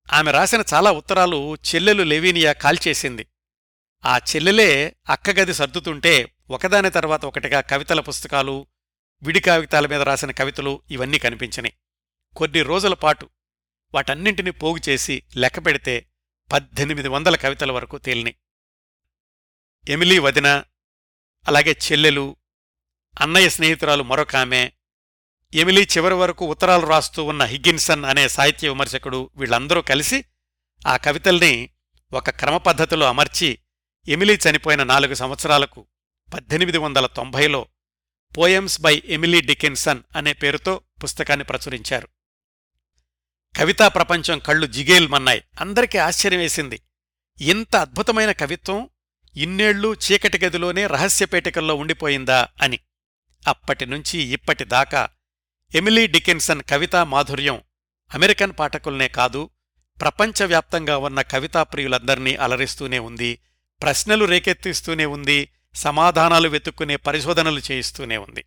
ఆమె రాసిన చాలా ఉత్తరాలు చెల్లెలు లెవీనియా కాల్చేసింది ఆ చెల్లెలే అక్కగది సర్దుతుంటే ఒకదాని తర్వాత ఒకటిగా కవితల పుస్తకాలు విడి కాగితాల మీద రాసిన కవితలు ఇవన్నీ కనిపించినాయి కొన్ని రోజుల పాటు వాటన్నింటినీ పోగు చేసి లెక్క పెడితే పద్దెనిమిది వందల కవితల వరకు తేలినాయి ఎమిలీ వదిన అలాగే చెల్లెలు అన్నయ్య స్నేహితురాలు మరొక ఆమె ఎమిలీ చివరి వరకు ఉత్తరాలు రాస్తూ ఉన్న హిగ్గిన్సన్ అనే సాహిత్య విమర్శకుడు వీళ్ళందరూ కలిసి ఆ కవితల్ని ఒక క్రమపద్ధతిలో అమర్చి ఎమిలీ చనిపోయిన నాలుగు సంవత్సరాలకు పద్దెనిమిది వందల తొంభైలో పోయమ్స్ బై ఎమిలీ డికెన్సన్ అనే పేరుతో పుస్తకాన్ని ప్రచురించారు. కవితా ప్రపంచం కళ్ళు జిగేల్మన్నాయి అందరికీ ఆశ్చర్యం వేసింది. ఇంత అద్భుతమైన కవిత్వం ఇన్నేళ్ళు చీకటి గదిలోనే రహస్యపేటికల్లో ఉండిపోయిందా అని. అప్పటినుంచి ఇప్పటిదాకా ఎమిలీ డికెన్సన్ కవితా మాధుర్యం అమెరికన్ పాఠకుల్నే కాదు ప్రపంచవ్యాప్తంగా ఉన్న కవితా ప్రియులందర్నీ అలరిస్తూనే ఉంది ప్రశ్నలు రేకెత్తిస్తూనే ఉంది సమాధానాలు వెతుక్కునే పరిశోధనలు చేయిస్తూనే ఉంది.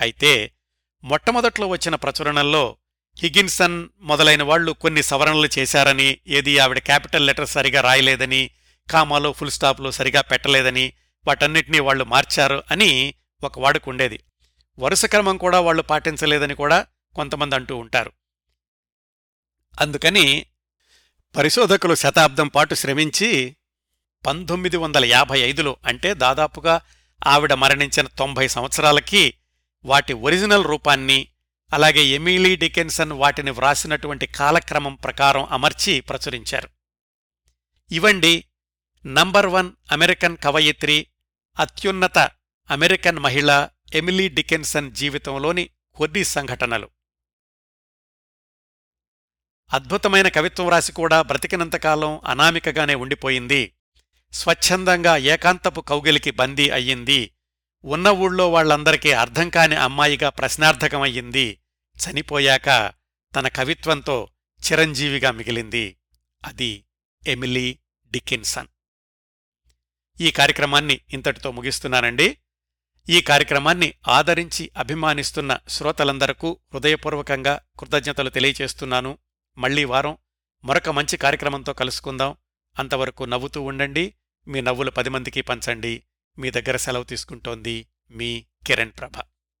అయితే మొట్టమొదట్లో వచ్చిన ప్రచురణల్లో హిగిన్సన్ మొదలైన వాళ్ళు కొన్ని సవరణలు చేశారని ఏది ఆవిడ క్యాపిటల్ లెటర్ సరిగా రాయలేదని కామాలో ఫుల్ స్టాప్లో సరిగా పెట్టలేదని వాటన్నిటినీ వాళ్ళు మార్చారు అని ఒక వాడుకుండేది వరుస క్రమం కూడా వాళ్ళు పాటించలేదని కూడా కొంతమంది అంటూ ఉంటారు. అందుకని పరిశోధకులు శతాబ్దం పాటు శ్రమించి పంతొమ్మిది వందల యాభై ఐదులో అంటే దాదాపుగా ఆవిడ మరణించిన తొంభై సంవత్సరాలకి వాటి ఒరిజినల్ రూపాన్ని అలాగే ఎమిలీ డికెన్సన్ వాటిని వ్రాసినటువంటి కాలక్రమం ప్రకారం అమర్చి ప్రచురించారు. ఇవండి నంబర్ వన్ అమెరికన్ కవయిత్రి అత్యున్నత అమెరికన్ మహిళ ఎమిలీ డికెన్సన్ జీవితంలోని కొన్ని సంఘటనలు. అద్భుతమైన కవిత్వం రాసి కూడా బ్రతికినంతకాలం అనామికగానే ఉండిపోయింది. స్వచ్ఛందంగా ఏకాంతపు కౌగిలికి బందీ అయ్యింది. ఉన్న ఊళ్ళో వాళ్ళందరికీ అర్థంకాని అమ్మాయిగా ప్రశ్నార్థకమయ్యింది. చనిపోయాక తన కవిత్వంతో చిరంజీవిగా మిగిలింది. అది ఎమిలీ డికిన్సన్. ఈ కార్యక్రమాన్ని ఇంతటితో ముగిస్తున్నానండి. ఈ కార్యక్రమాన్ని ఆదరించి అభిమానిస్తున్న శ్రోతలందరకు హృదయపూర్వకంగా కృతజ్ఞతలు తెలియచేస్తున్నాను. మళ్ళీ వారం మరొక మంచి కార్యక్రమంతో కలుసుకుందాం. అంతవరకు నవ్వుతూ ఉండండి. మీ నవ్వులు పది మందికి పంచండి. మీ దగ్గర సెలవు తీసుకుంటోంది మీ కిరణ్ ప్రభ.